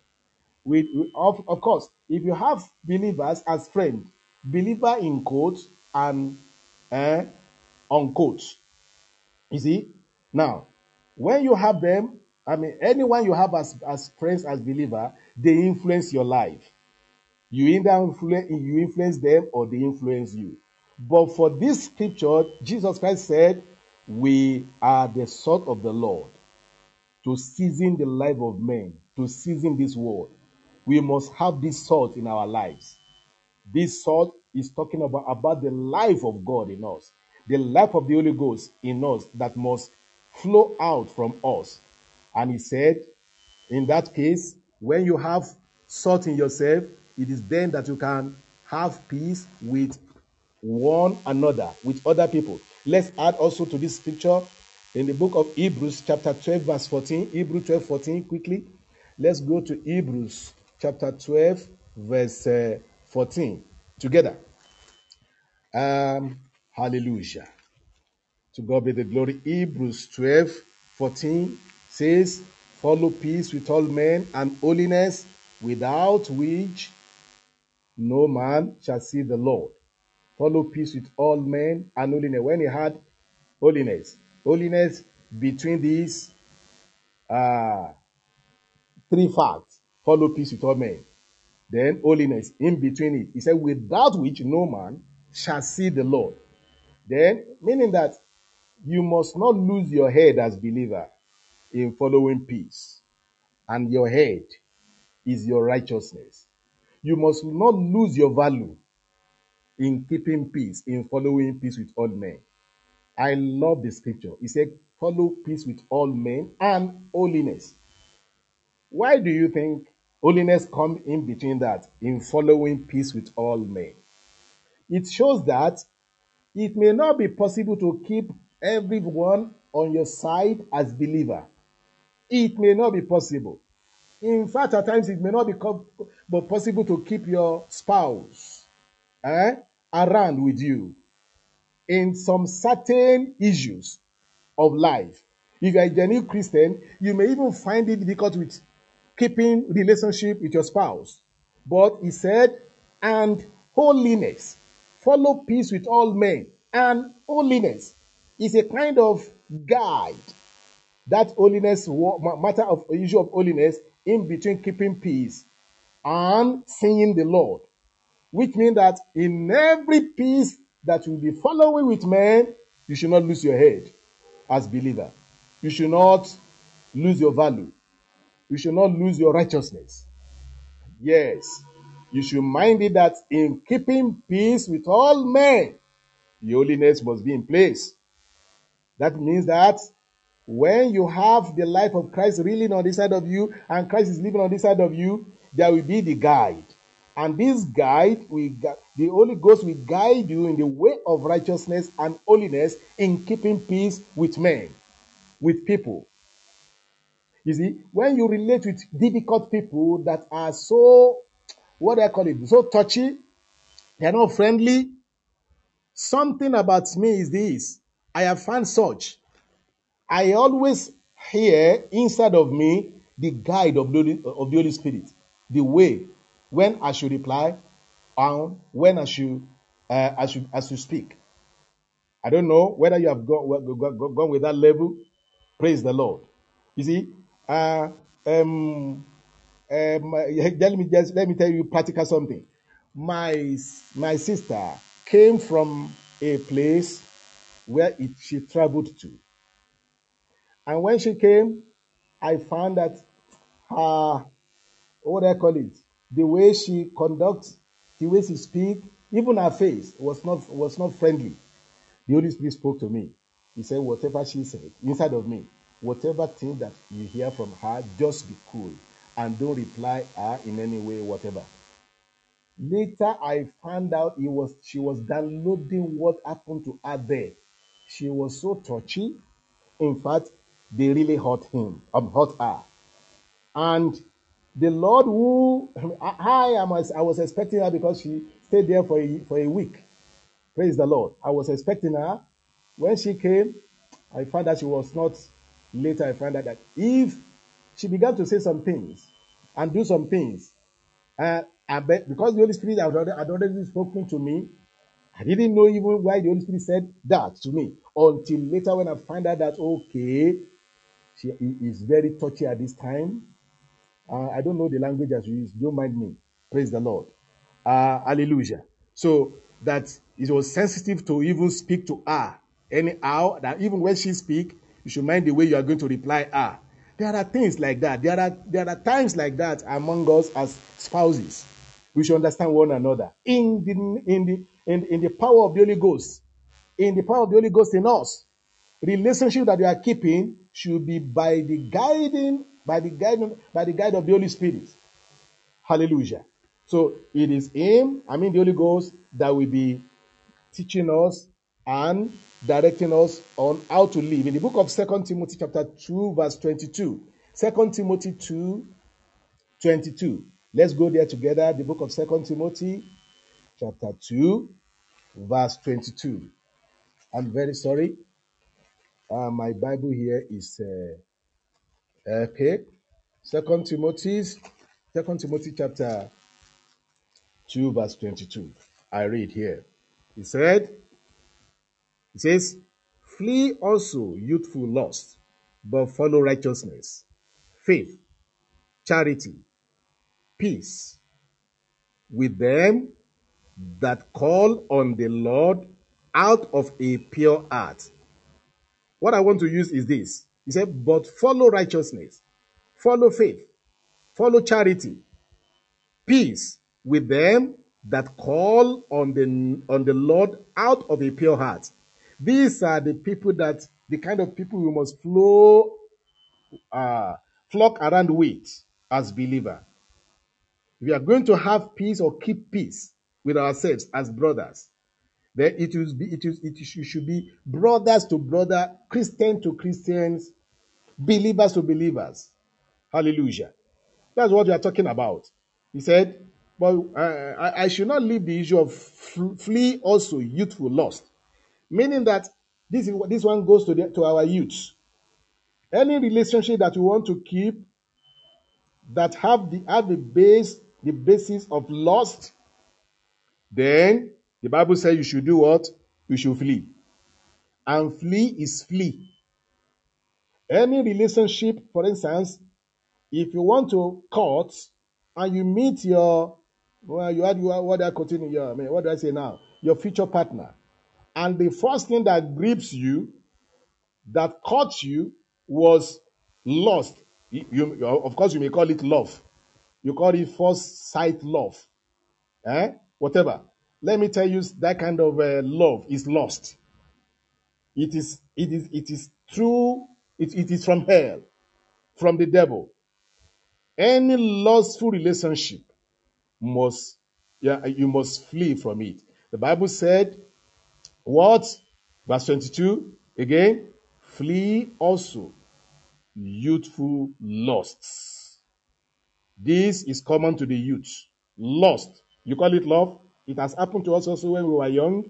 With, of, of course if you have believers as friends believer in quotes and eh, unquote you see? Now when you have them i mean anyone you have as, as friends as believer they influence your life. You either influence you influence them or they influence you. But for this scripture jesus christ said we are the salt of the lord to season the life of men, to season this world. We must have this salt in our lives. This salt is talking about, about the life of God in us, the life of the Holy Ghost in us that must flow out from us. And he said, in that case, when you have salt in yourself, it is then that you can have peace with one another, with other people. Let's add also to this scripture in the book of Hebrews, chapter 12, verse 14. Hebrew 12, 14, quickly. Let's go to Hebrews, chapter 12, verse uh, 14, together. Um, hallelujah. To God be the glory. Hebrews 12, 14 says, Follow peace with all men and holiness, without which no man shall see the Lord. Follow peace with all men and holiness. When he had holiness, holiness between these uh, three facts, follow peace with all men. Then holiness in between it. He said, without which no man shall see the Lord. Then, meaning that you must not lose your head as believer in following peace. And your head is your righteousness. You must not lose your value in keeping peace, in following peace with all men. I love the scripture. He said, follow peace with all men and holiness. Why do you think holiness come in between that in following peace with all men? It shows that it may not be possible to keep everyone on your side as believer. It may not be possible. In fact, at times it may not be possible to keep your spouse eh, around with you in some certain issues of life. If you are a genuine Christian, you may even find it difficult with keeping relationship with your spouse. But he said, and holiness. Follow peace with all men. And holiness is a kind of guide that holiness matter of issue of holiness in between keeping peace and seeing the Lord, which means that in every peace that you will be following with men, you should not lose your head as believer. You should not lose your value. You should not lose your righteousness. Yes, you should mind it that in keeping peace with all men, holiness must be in place. That means that when you have the life of Christ reeling on this side of you and Christ is living on this side of you, there will be the guide. And this guide, we the Holy Ghost will guide you in the way of righteousness and holiness in keeping peace with men, with people. You see, when you relate with difficult people that are so, what do I call it, so touchy, they're not friendly, something about me is this. I have found such. I always hear inside of me the guide of the, Holy, of the Holy Spirit, the way when I should reply and when I should, uh, I should, I should speak. I don't know whether you have gone, gone, gone with that level. Praise the Lord. You see, uh, um, um, let me just let me tell you practical something. My my sister came from a place where it, she traveled to, and when she came, I found that her what do I call it, the way she conducts, the way she speak, even her face was not was not friendly. The Holy Spirit spoke to me. He said, Whatever she said inside of me, whatever thing that you hear from her, just be cool and don't reply her in any way, whatever. Later, I found out it was she was downloading what happened to her there. She was so touchy. In fact, they really hurt him, um, hurt her. And the Lord who I, am I was expecting her because she stayed there for a, for a week. Praise the Lord. I was expecting her. When she came, I found that she was not. Later, I found out that if she began to say some things and do some things, uh, I bet because the Holy Spirit had already, had already spoken to me, I didn't know even why the Holy Spirit said that to me until later when I find out that okay, she is very touchy at this time. Uh, I don't know the language as you use. Don't mind me. Praise the Lord. Uh, hallelujah. So that it was sensitive to even speak to her. Anyhow, that even when she speak, you should mind the way you are going to reply her. There are things like that. There are there are times like that among us as spouses. We should understand one another in the in the in, in the power of the Holy Ghost. In the power of the Holy Ghost in us relationship that you are keeping should be by the guiding by the guiding by the guide of the Holy Spirit. Hallelujah. So it is Him, I mean the Holy Ghost, that will be teaching us and directing us on how to live. In the book of Second Timothy chapter 2, verse 22. 2 Timothy 2, 22. Let's go there together. The book of Second Timothy chapter 2, verse 22. I'm very sorry. Uh, my Bible here is uh, Uh, okay. Second Timothy, Second Timothy chapter 2, verse 22. I read here. He said, He says, Flee also youthful lust, but follow righteousness, faith, charity, peace with them that call on the Lord out of a pure heart. What I want to use is this. He said, But follow righteousness, follow faith, follow charity, peace with them that call on the on the Lord out of a pure heart. These are the people that the kind of people we must flow uh, flock around with as believer. If we are going to have peace or keep peace with ourselves as brothers, then it will be it, is, it should be brothers to brother, Christian to Christians, believers to believers. Hallelujah. That's what we are talking about. He said, but uh, I, I should not leave the issue of flee also youthful lust, meaning that this is this one goes to the, to our youth. Any relationship that we want to keep that have the have the base the basis of lust, then the Bible says you should do what? You should flee, and flee is flee. Any relationship, for instance, if you want to court and you meet your well, you had you what do I continue your I mean, what do I say now? Your future partner. And the first thing that grips you, that caught you, was lust. You, you- of course, you may call it love. You call it first sight love. Eh? Whatever. Let me tell you, that kind of uh, love is lost. It is, it is, it is true. It, it is from hell, from the devil. Any lustful relationship must, yeah, you must flee from it. The Bible said, what? Verse 22, again, flee also youthful lusts. This is common to the youth. Lust. You call it love? It has happened to us also when we were young.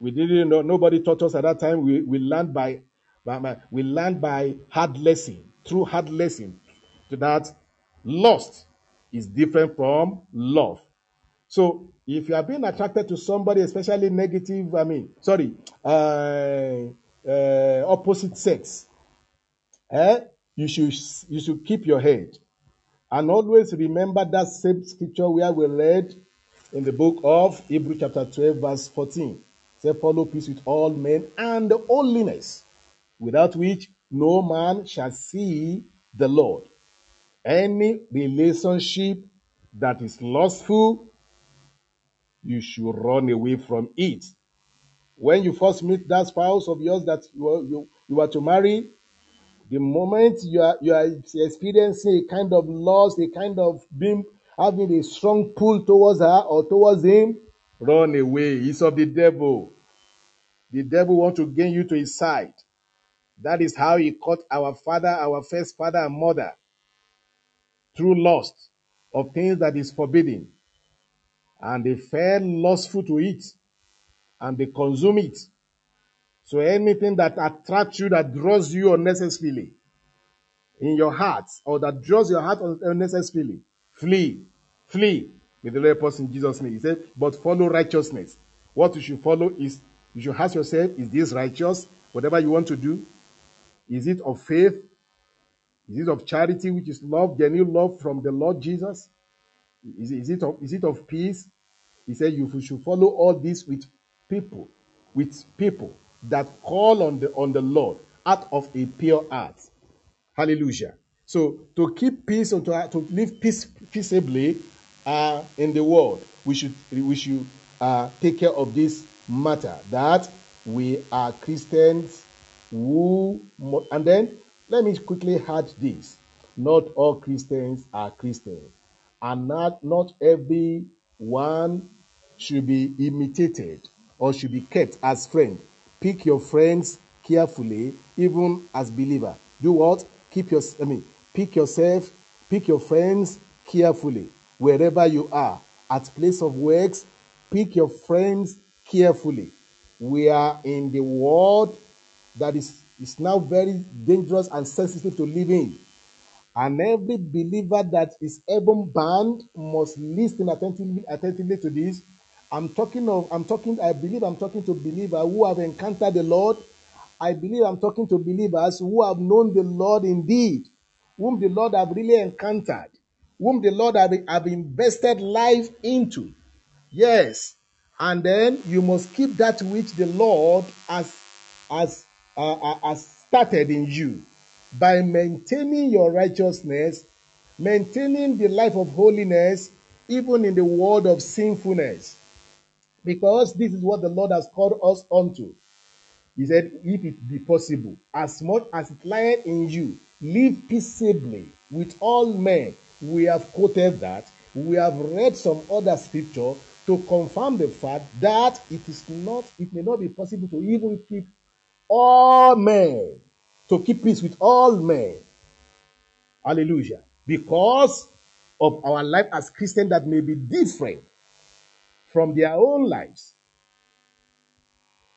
We didn't know, nobody taught us at that time. We, we learned by, by, by- we learned by hard lesson, through hard lesson, to that lust is different from love. So if you are being attracted to somebody, especially negative, I mean, sorry, uh, uh, opposite sex, eh, you should you should keep your head and always remember that same scripture where we read in the book of Hebrew chapter 12 verse 14. Say follow peace with all men and holiness, without which no man shall see the Lord. Any relationship that is lustful, you should run away from it. When you first meet that spouse of yours that you are, you, you are to marry, the moment you are you are experiencing a kind of loss, a kind of being having a strong pull towards her or towards him, run away. He's of the devil. The devil want to gain you to his side. That is how he caught our father, our first father and mother through lust of things that is forbidden. And they fell lustful to it and they consume it. So anything that attracts you, that draws you unnecessarily in your heart, or that draws your heart unnecessarily, flee, flee. May the Lord us in Jesus' name. He said, but follow righteousness. What you should follow is, you should ask yourself, is this righteous? Whatever you want to do, is it of faith? Is it of charity, which is love, genuine love from the Lord Jesus? Is, is it of, is it of peace? He said you should follow all this with people, with people that call on the on the Lord out of a pure heart. Hallelujah. So to keep peace and to, to live peace, peaceably uh, in the world, we should we should uh, take care of this matter that we are Christians who and then let me quickly add this: not all Christians are Christians, and not not every one should be imitated or should be kept as friend. Pick your friends carefully, even as believer. Do what? Keep your I mean, pick yourself, pick your friends carefully. Wherever you are, at place of works, pick your friends carefully. We are in the world that is, is now very dangerous and sensitive to live in. And every believer that is heaven bound must listen attentively, attentively to this. I'm talking of, I'm talking, I believe I'm talking to believers who have encountered the Lord. I believe I'm talking to believers who have known the Lord indeed, whom the Lord have really encountered, whom the Lord have, have invested life into. Yes. And then you must keep that which the Lord has, has, uh, uh, has started in you by maintaining your righteousness, maintaining the life of holiness, even in the world of sinfulness. Because this is what the Lord has called us unto. He said, if it be possible, as much as it lieth in you, live peaceably with all men. We have quoted that. We have read some other scripture to confirm the fact that it is not, it may not be possible to even keep all men, to keep peace with all men. Hallelujah. Because of our life as Christians that may be different from their own lives.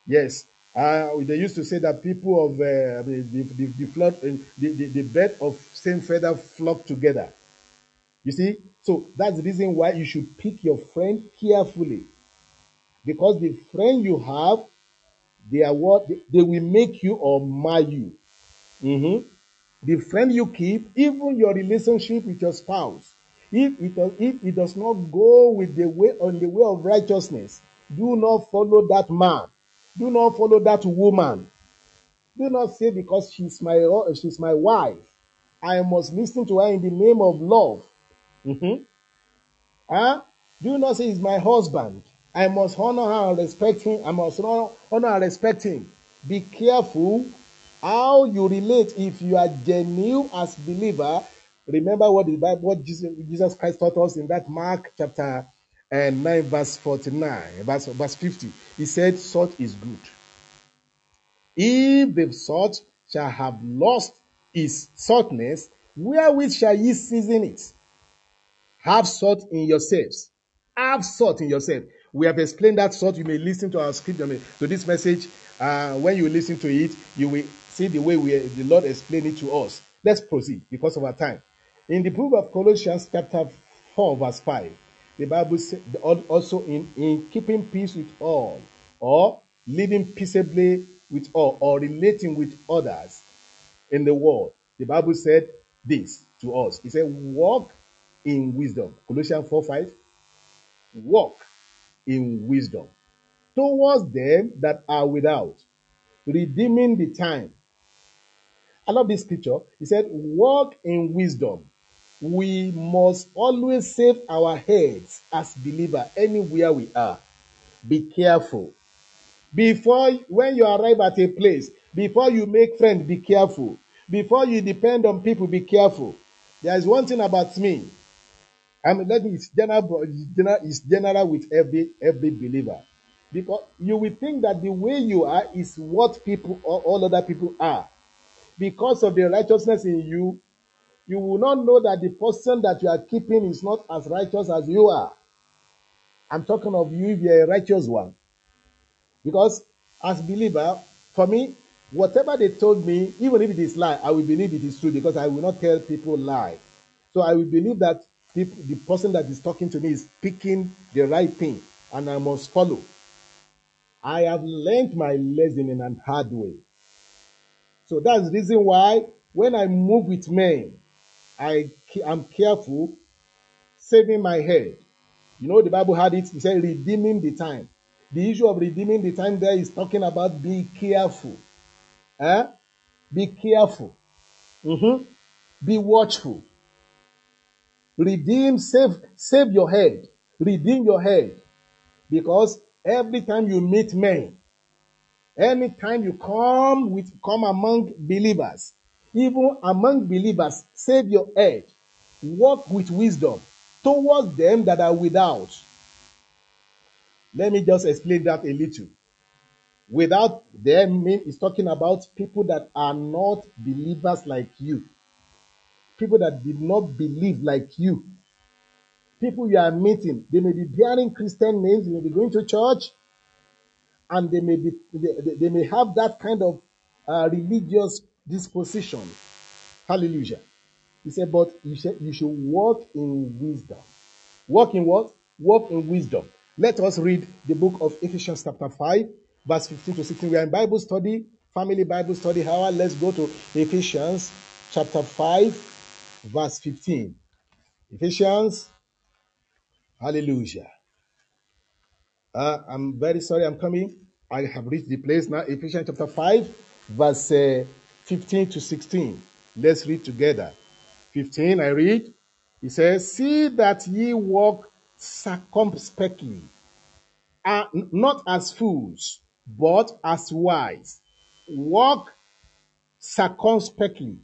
Yes. Uh, they used to say that people of uh, the, the, the, the, flock, uh, the, the, the bird of same feather flock together. You see? So that's the reason why you should pick your friend carefully. Because the friend you have, they are what they, they will make you or mar you. Mhm. the friend you keep, even your relationship with your spouse, if it, if it does not go with the way on the way of righteousness, do not follow that man. Do not follow that woman. Do not say because she's my she's my wife, I must listen to her in the name of love. Mhm. Huh? Do not say he's my husband. I must honor her and respect him. I must honor, honor and respect him. Be careful how you relate. If you are genuine as believer, remember what the Bible, what Jesus Christ taught us in that Mark chapter uh, 9, verse 49, verse, verse 50. He said, Salt is good. If the salt shall have lost its saltness, wherewith shall ye season it? Have salt in yourselves. Have salt in yourself. We have explained that salt. You may listen to our script, I mean, to this message. Uh, when you listen to it, you will see the way we, the Lord explained it to us. Let's proceed because of our time. In the book of Colossians, chapter 4, verse 5, the Bible says also in, in keeping peace with all, or living peaceably with all, or relating with others in the world. The Bible said this to us. It said, walk in wisdom. Colossians 4 5. Walk in wisdom towards them that are without, redeeming the time. I love this scripture. He said, Walk in wisdom. We must always save our heads as believer anywhere we are. Be careful. Before when you arrive at a place, before you make friends, be careful. Before you depend on people, be careful. There is one thing about me. I mean, me, it's general, general, it's general with every every believer, because you will think that the way you are is what people or all other people are. Because of the righteousness in you, you will not know that the person that you are keeping is not as righteous as you are. I'm talking of you if you're a righteous one. Because as believer, for me, whatever they told me, even if it is lie, I will believe it is true because I will not tell people lie. So I will believe that the person that is talking to me is speaking the right thing, and I must follow. I have learned my lesson in a hard way. So that's the reason why when I move with men, I am careful, saving my head. You know, the Bible had it, it said redeeming the time. The issue of redeeming the time there is talking about be careful. Eh? Be careful. Mhm. Be watchful. Redeem, save, save your head. Redeem your head. Because every time you meet men, anytime you come with come among believers, even among believers, save your head. Walk with wisdom towards them that are without. Let me just explain that a little. Without them mean is talking about people that are not believers like you. People that did not believe like you. People you are meeting, they may be bearing Christian names, they may be going to church, and they may be they, they- they may have that kind of uh, religious disposition. Hallelujah. He said, but you should, you should walk in wisdom. Walk in what? Walk in wisdom. Let us read the book of Ephesians chapter 5, verse 15 to 16. We are in Bible study, family Bible study. However, let's go to Ephesians chapter 5, verse 15. Ephesians, hallelujah. Uh, I'm very sorry, I'm coming. I have reached the place now. Ephesians chapter 5, verse uh, 15 to 16. Let's read together. 15, I read. He says, See that ye walk circumspectly, uh, not as fools, but as wise. Walk circumspectly.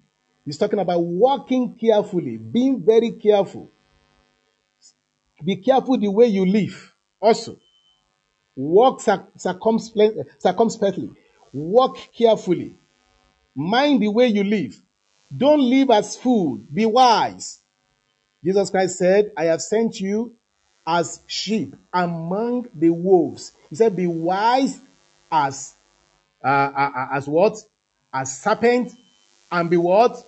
He's talking about walking carefully, being very careful. Be careful the way you live. Also, walk circumspectly. Walk carefully. Mind the way you live. Don't live as fool. Be wise. Jesus Christ said, I have sent you as sheep among the wolves. He said, Be wise as uh, uh, uh, as what? As serpent, and be what?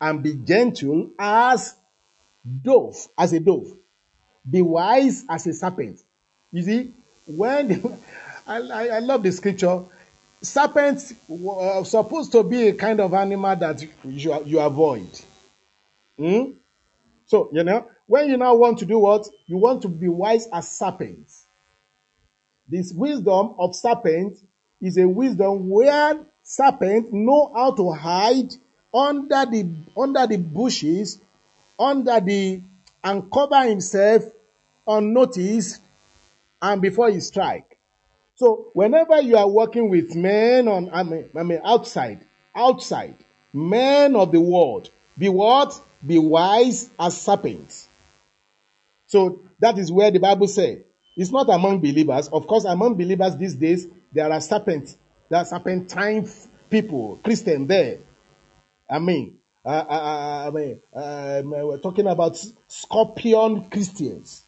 And be gentle as dove, as a dove. Be wise as a serpent. You see, when [laughs] I, I love the scripture. Serpent uh, supposed to be a kind of animal that you, you avoid. Hmm? So, you know, when you now want to do what? You want to be wise as serpents. This wisdom of serpent is a wisdom where serpent know how to hide under the under the bushes, under the and cover himself unnoticed and before he strike. So whenever you are working with men on I mean, I mean outside, outside, men of the world, be what? Be wise as serpents. So that is where the Bible says it's not among believers. Of course, among believers these days, there are serpents, there are serpentine people, Christian there. I mean, uh, uh, uh, I mean, um, we're talking about scorpion Christians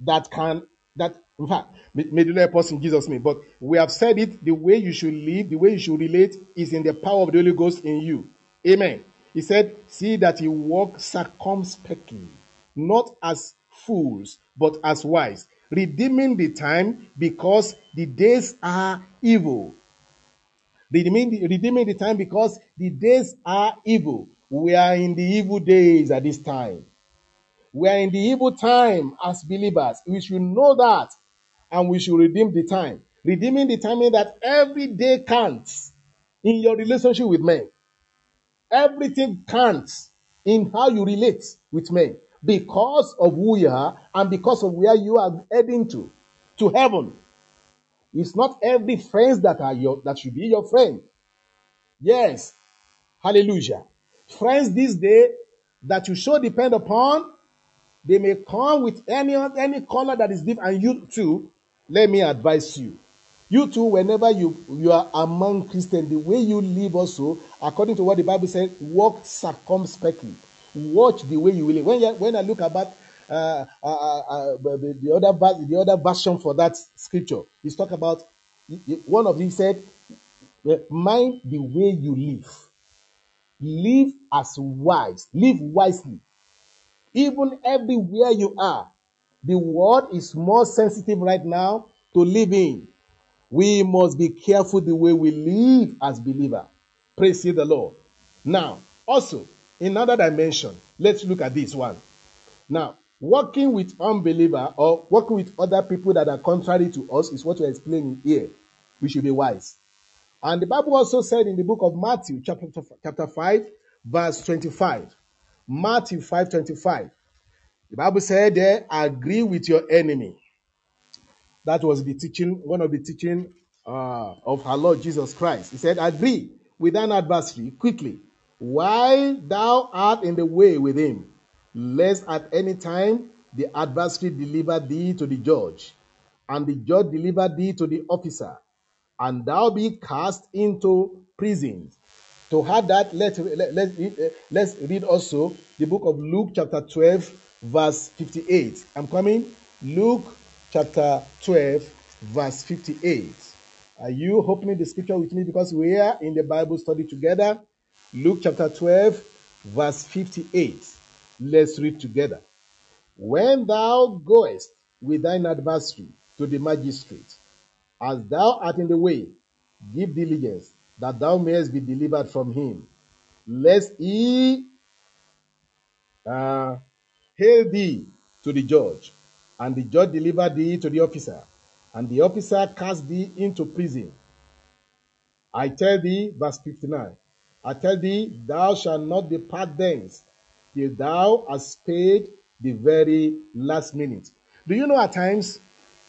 that can, that, in fact, may, may the Lord help us in Jesus' name. But we have said it, the way you should live, the way you should relate is in the power of the Holy Ghost in you. Amen. He said, see that you walk circumspectly, not as fools, but as wise, redeeming the time because the days are evil. Redeeming, redeeming the time because the days are evil. We are in the evil days at this time. We are in the evil time as believers. We should know that and we should redeem the time. Redeeming the time means that every day counts in your relationship with men. Everything counts in how you relate with men because of who you are and because of where you are heading to, to heaven. It's not every friend that are your that should be your friend. Yes, hallelujah. Friends this day that you should depend upon, they may come with any any color that is different. And you too, let me advise you. You too, whenever you, you are among Christians, the way you live also, according to what the Bible says, walk circumspectly. Watch the way you live. When, when I look about uh, uh, uh, uh, the, the other the other version for that scripture, it's talk about one of them said, uh, "Mind the way you live. Live as wise. Live wisely. Even everywhere you are, the world is more sensitive right now to living. We must be careful the way we live as believer. Praise the Lord. Now, also, in another dimension, let's look at this one. Now, working with unbeliever or working with other people that are contrary to us is what we're explaining here. We should be wise. And the Bible also said in the book of Matthew, chapter, chapter 5, verse 25. Matthew 5 25. The Bible said there, agree with your enemy. That was the teaching, one of the teaching uh, of our Lord Jesus Christ. He said, agree with an adversary quickly, while thou art in the way with him, lest at any time the adversary deliver thee to the judge, and the judge deliver thee to the officer, and thou be cast into prison. To have that, let, let, let, let's read also the book of Luke, chapter 12, verse 58. I'm coming. Luke, chapter 12, verse 58. Are you opening the scripture with me? Because we are in the Bible study together. Luke, chapter 12, verse 58. Let's read together. When thou goest with thine adversary to the magistrate, as thou art in the way, give diligence that thou mayest be delivered from him, lest he uh, hail thee to the judge, and the judge deliver thee to the officer, and the officer cast thee into prison. I tell thee, verse 59, I tell thee, thou shalt not depart thence till thou hast paid the very last minute. Do you know at times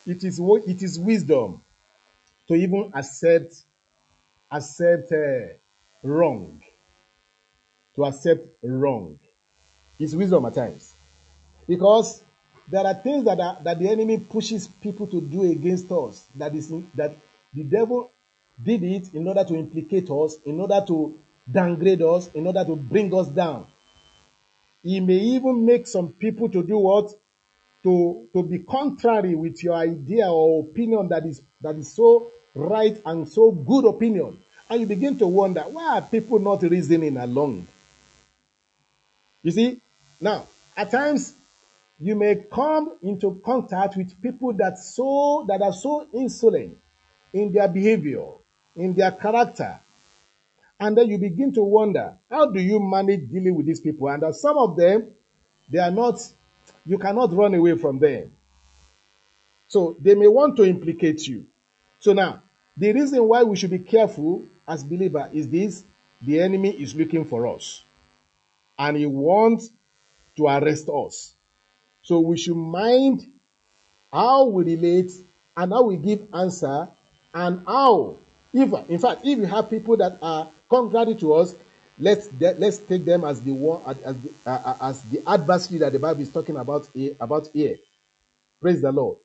it is it is wisdom to even accept accept uh, wrong, to accept wrong. It's wisdom at times because there are things that are, that the enemy pushes people to do against us that is that the devil did it in order to implicate us in order to downgrade us in order to bring us down. He may even make some people to do what? To to be contrary with your idea or opinion that is that is so right and so good opinion. And you begin to wonder why are people not reasoning along? You see now at times you may come into contact with people that so that are so insolent in their behavior in their character. And then you begin to wonder, how do you manage dealing with these people? And that some of them, they are not, you cannot run away from them. So they may want to implicate you. So now, the reason why we should be careful as believer is this: the enemy is looking for us, and he wants to arrest us. So we should mind how we relate and how we give answer and how, if in fact, if you have people that are contrary to us, let's let's take them as the one as the, uh, as the adversary that the Bible is talking about here, about here. Praise the Lord.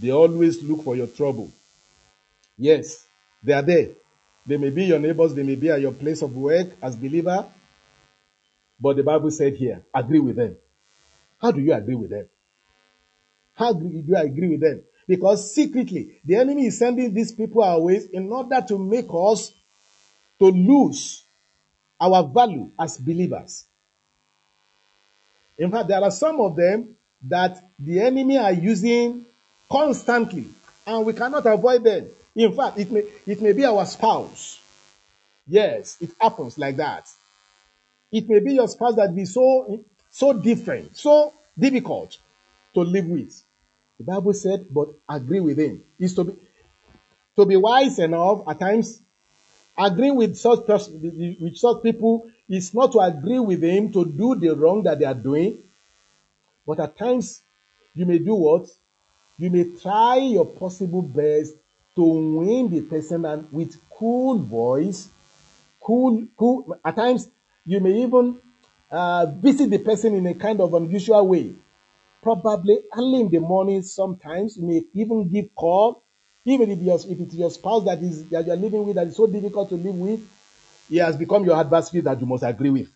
They always look for your trouble. Yes, they are there. They may be your neighbors, they may be at your place of work as believer, but the Bible said here, agree with them. How do you agree with them? How do you agree with them? Because secretly, the enemy is sending these people our ways in order to make us to lose our value as believers. In fact, there are some of them that the enemy are using constantly, and we cannot avoid them. In fact, it may it may be our spouse. Yes, it happens like that. It may be your spouse that be so so different, so difficult to live with. The Bible said, but agree with him. Is to be to be wise enough at times. Agreeing with such person, with such people is not to agree with him to do the wrong that they are doing, but at times you may do what? You may try your possible best to win the person and with cool voice, cool, cool. At times you may even uh, visit the person in a kind of unusual way. Probably early in the morning, sometimes you may even give call, even if, your, if it's your spouse that is that you're living with that is so difficult to live with, he has become your adversary that you must agree with.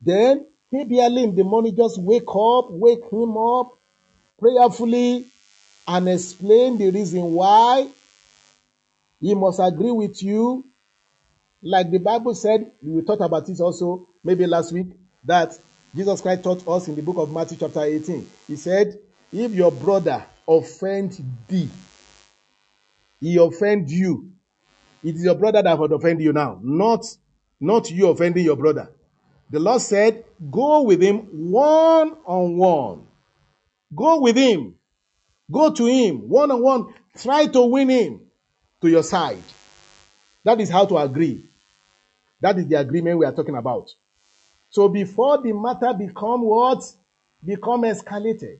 Then maybe early in the morning, just wake up, wake him up prayerfully, and explain the reason why he must agree with you. Like the Bible said, we talked about this also maybe last week, that Jesus Christ taught us in the book of Matthew, chapter 18. He said, If your brother offend thee, he offend you. It is your brother that would offend you now, not, not you offending your brother. The Lord said, Go with him one on one. Go with him. Go to him one on one. Try to win him to your side. That is how to agree. That is the agreement we are talking about. So before the matter become what? Become escalated.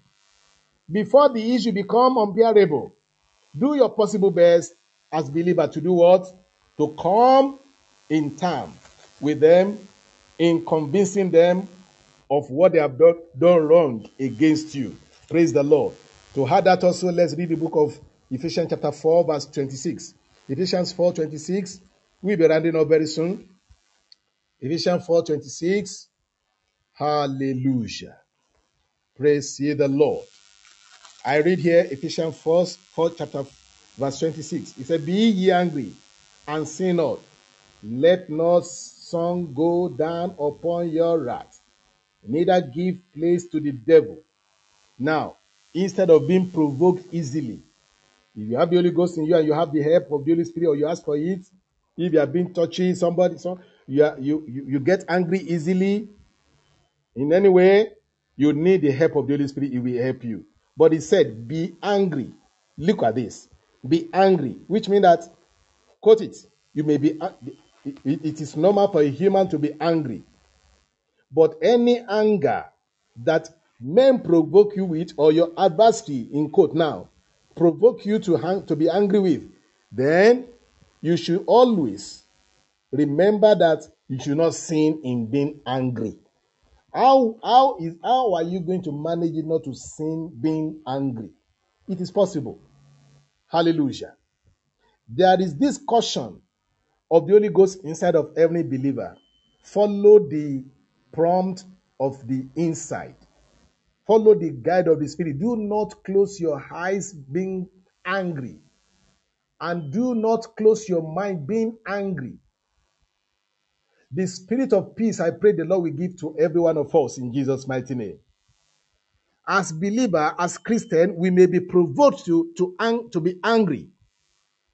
Before the issue become unbearable, do your possible best as believer to do what? To come in time with them in convincing them of what they have done, wrong against you. Praise the Lord. To add that also, let's read the book of Ephesians chapter 4, verse 26. Ephesians 4, 26. We'll be rounding up very soon. Ephesians 4, 26. Hallelujah. Praise ye the Lord. I read here Ephesians 4, 4 chapter verse 26. It said, Be ye angry and sin not. Let not sun go down upon your wrath, neither give place to the devil. Now, instead of being provoked easily, if you have the Holy Ghost in you and you have the help of the Holy Spirit or you ask for it, if you have been touching somebody, so you, you, you, get angry easily in any way, you need the help of the Holy Spirit, it will help you. But he said, Be angry. Look at this. Be angry, which means that, quote it, you may be, it, it is normal for a human to be angry. But any anger that men provoke you with, or your adversary, in quote now, provoke you to, hang, to be angry with, then you should always remember that you should not sin in being angry. How, how, is, how are you going to manage it not to sin being angry? It is possible. Hallelujah. There is this caution of the Holy Ghost inside of every believer. Follow the prompt of the inside. Follow the guide of the Spirit. Do not close your eyes being angry. And do not close your mind being angry. The spirit of peace, I pray the Lord will give to every one of us in Jesus' mighty name. As believer, as Christian, we may be provoked to, to, ang- to be angry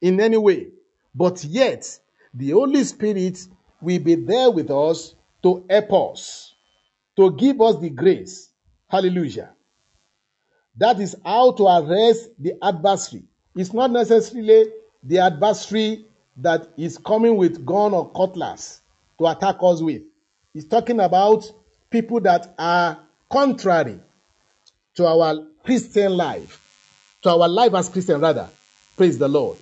in any way. But yet, the Holy Spirit will be there with us to help us, to give us the grace. Hallelujah. That is how to arrest the adversary. It's not necessarily the adversary that is coming with gun or cutlass to attack us with. He's talking about people that are contrary to our Christian life, to our life as Christian rather. Praise the Lord.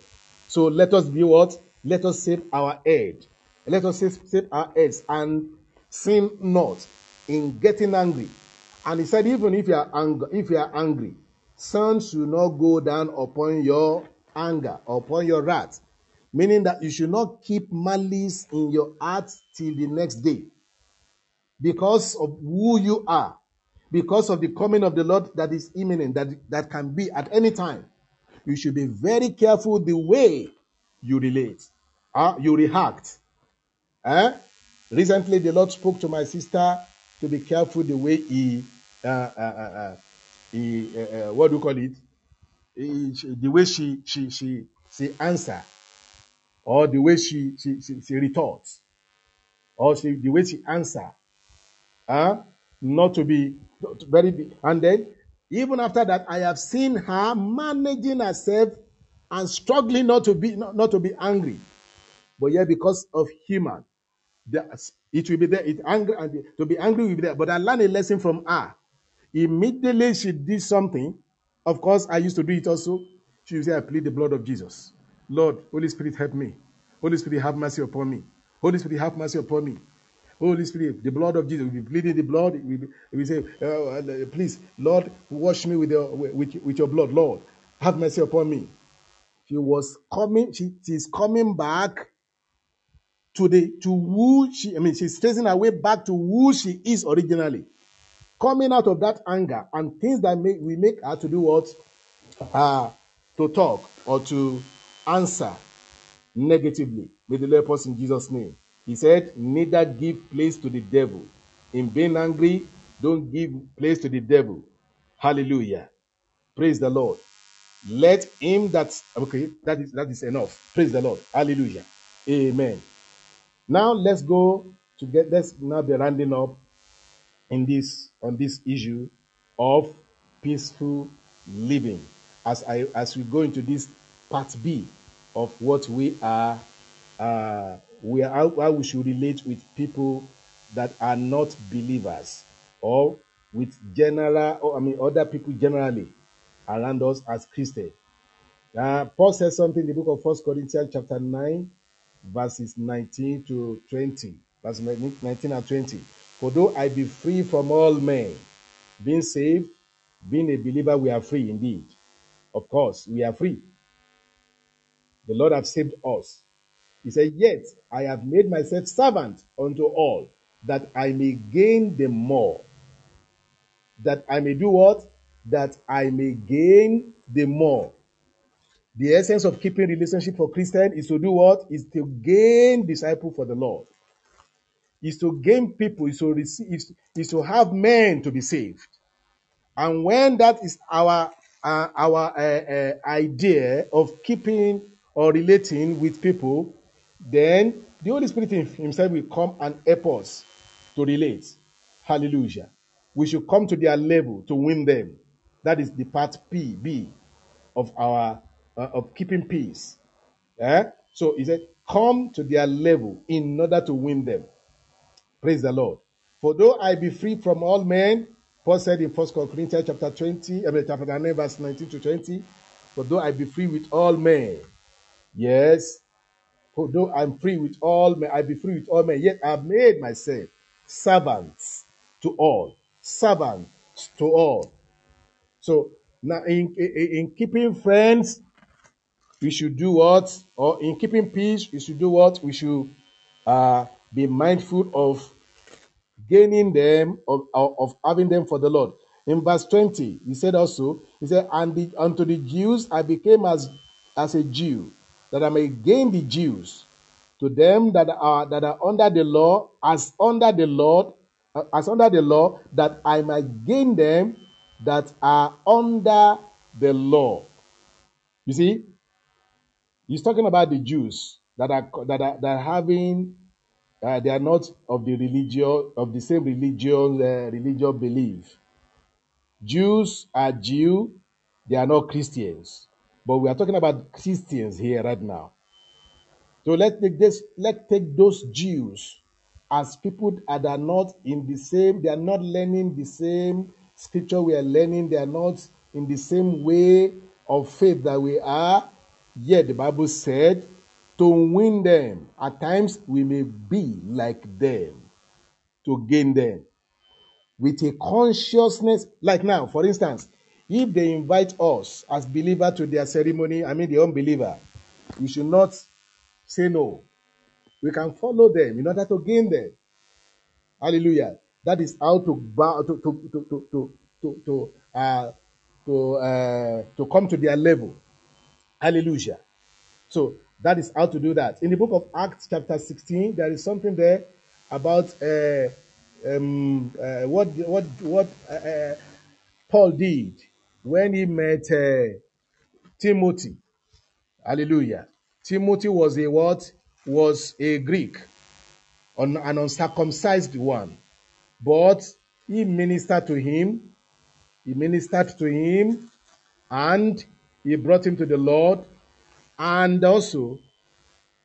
So let us be what? Let us save our head. Let us save, save our heads and sin not in getting angry. And he said, even if you are angry, if you are angry, sun should not go down upon your anger, upon your wrath. Meaning that you should not keep malice in your heart till the next day. Because of who you are, because of the coming of the Lord that is imminent, that, that can be at any time. You should be very careful the way you relate, uh, you react. Eh? Recently, the Lord spoke to my sister to be careful the way he, uh, uh, uh, uh, he uh, what do you call it? He- she- the way she she she she answer, or the way she she she, she retorts, or she, the way she answer, huh? Not to be very. And then even after that, I have seen her managing herself and struggling not to be not, not to be angry, but yet because of human. It will be there. It angry and to be angry will be there. But I learned a lesson from her. Immediately she did something. Of course, I used to do it also. She would say, I plead the blood of Jesus. Lord, Holy Spirit, help me. Holy Spirit, have mercy upon me. Holy Spirit, have mercy upon me. Holy Spirit, the blood of Jesus. We be pleading the blood. We, we say, uh, uh, please, Lord, wash me with your with, with your blood. Lord, have mercy upon me. She was coming. She she's coming back to the to who she. I mean, she's tracing her way back to who she is originally. Coming out of that anger and things that make we make her to do what uh, to talk or to answer negatively. May the Lord help us in Jesus' name. He said, Neither give place to the devil. In being angry, don't give place to the devil. Hallelujah. Praise the Lord. Let him that okay, that is that is enough. Praise the Lord. Hallelujah. Amen. Now let's go to get let's now be rounding up in this on this issue of peaceful living as i as we go into this part b of what we are uh we are how, how we should relate with people that are not believers or with general or i mean other people generally around us as christians uh, Paul says something in the book of First Corinthians chapter 9, verses 19 to 20. Verse 19 and 20. For though I be free from all men, being saved, being a believer, we are free indeed. Of course, we are free. The Lord have saved us. He said, Yet I have made myself servant unto all, that I may gain the more. That I may do what? That I may gain the more. The essence of keeping relationship for Christian is to do what? Is to gain disciple for the Lord. Is to gain people. Is to receive. Is, to have men to be saved. And when that is our uh, our uh, uh, idea of keeping or relating with people, then the Holy Spirit Himself will come and help us to relate. Hallelujah. We should come to their level to win them. That is the part P B of our uh, of keeping peace. Eh? So he said, "Come to their level in order to win them." Praise the Lord. For though I be free from all men, Paul said in First Corinthians chapter 20, I mean chapter 9, verse 19 to 20, for though I be free with all men, yes, for though I'm free with all men, I be free with all men, yet I've made myself servants to all, servants to all. So now in, in, in keeping friends, we should do what? Or in keeping peace, we should do what? We should uh, be mindful of gaining them, of, of, of having them for the Lord. In verse 20, he said also, he said, And the, unto the Jews I became as, as a Jew, that I may gain the Jews. To them that are that are under the law, as under the Lord, uh, as under the law, that I might gain them that are under the law. You see, He's talking about the Jews. that are that are, that are having uh, they are not of the religion of the same religion uh, religious belief. Jews are Jew, they are not Christians. But we are talking about Christians here right now. So let's take this, let's take those Jews as people that are not in the same, they are not learning the same scripture we are learning, they are not in the same way of faith that we are. Yet the Bible said, to win them, at times we may be like them, to gain them with a consciousness. Like now, for instance, if they invite us as believer to their ceremony, I mean the unbeliever, we should not say no. We can follow them in order to gain them. Hallelujah. That is how to bow to to to to to to, uh to uh to come to their level. Hallelujah. So that is how to do that. In the book of Acts, chapter 16, there is something there about uh, um, uh, what what what uh, uh, Paul did when he met uh, Timothy. Hallelujah. Timothy was a what? Was a Greek, an uncircumcised one. But he ministered to him. He ministered to him and he brought him to the Lord. And also,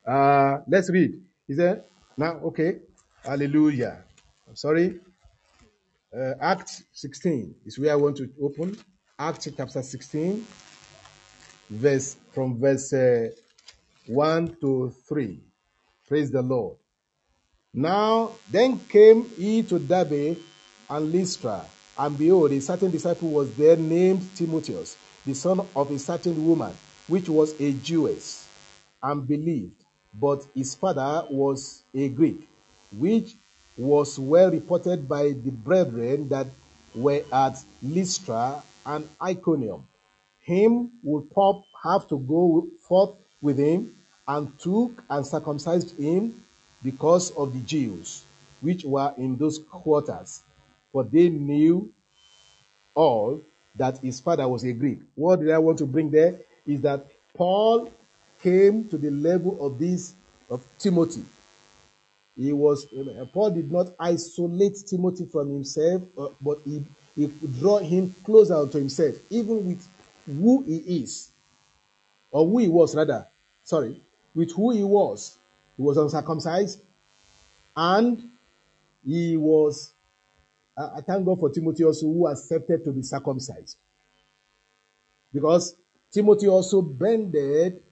uh, let's read. He said, now, okay, hallelujah. I'm sorry. Uh, Acts 16 is where I want to open. Acts chapter 16, verse from verse uh, 1 to 3. Praise the Lord. Now, then came he to Derbe and Lystra, and behold, a certain disciple was there named Timotheus, the son of a certain woman, which was a Jewess, and believed, but his father was a Greek, which was well reported by the brethren that were at Lystra and Iconium. Him would Paul have to go forth with him, and took and circumcised him because of the Jews which were in those quarters, for they knew all that his father was a Greek. What did I want to bring there is that Paul came to the level of this of Timothy. He was Paul did not isolate Timothy from himself, uh, but he he draw him closer unto himself, even with who he is, or who he was rather. Sorry, with who he was. He was uncircumcised, and he was. I thank God for Timothy also, who accepted to be circumcised, because Timothy also bended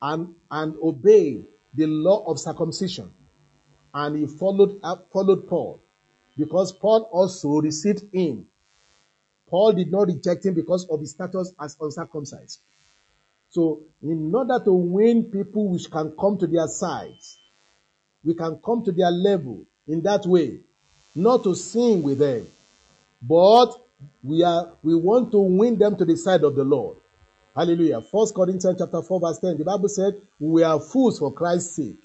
and and obeyed the law of circumcision, and he followed up followed Paul, because Paul also received him. Paul did not reject him because of his status as uncircumcised. So, in order to win people which can come to their sides, we can come to their level in that way, not to sing with them, but we are we want to win them to the side of the Lord. Hallelujah. First Corinthians chapter 4, verse 10. The Bible said, We are fools for Christ's sake,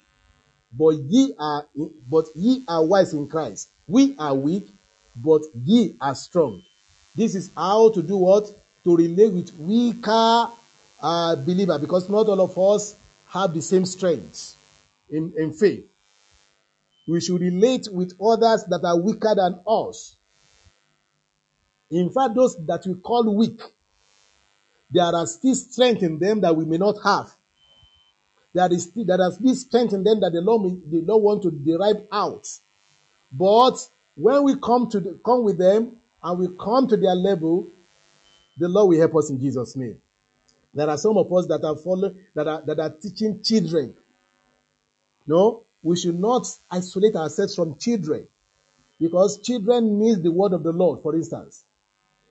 but ye are but ye are wise in Christ. We are weak, but ye are strong. This is how to do what? To relate with weaker uh, believer, because not all of us have the same strength in, in faith. We should relate with others that are weaker than us. In fact, those that we call weak, there are still strength in them that we may not have. There is still, there is still strength in them that the Lord, the Lord want to derive out. But when we come to the, come with them and we come to their level, the Lord will help us in Jesus' name. There are some of us that are following that are that are teaching children. No, we should not isolate ourselves from children because children need the word of the Lord, for instance.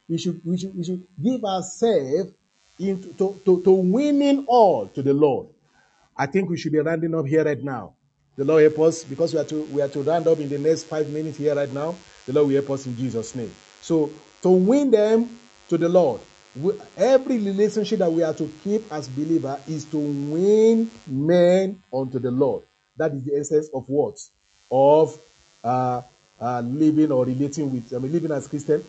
We should we should we should give ourselves into to, to, to winning all to the Lord. I think we should be rounding up here right now. The Lord help us because we are to we are to round up in the next five minutes here right now. The Lord will help us in Jesus' name. So to win them to the Lord, we, every relationship that we are to keep as believer is to win men unto the Lord. That is the essence of what of uh, uh, living or relating with. I mean, living as Christian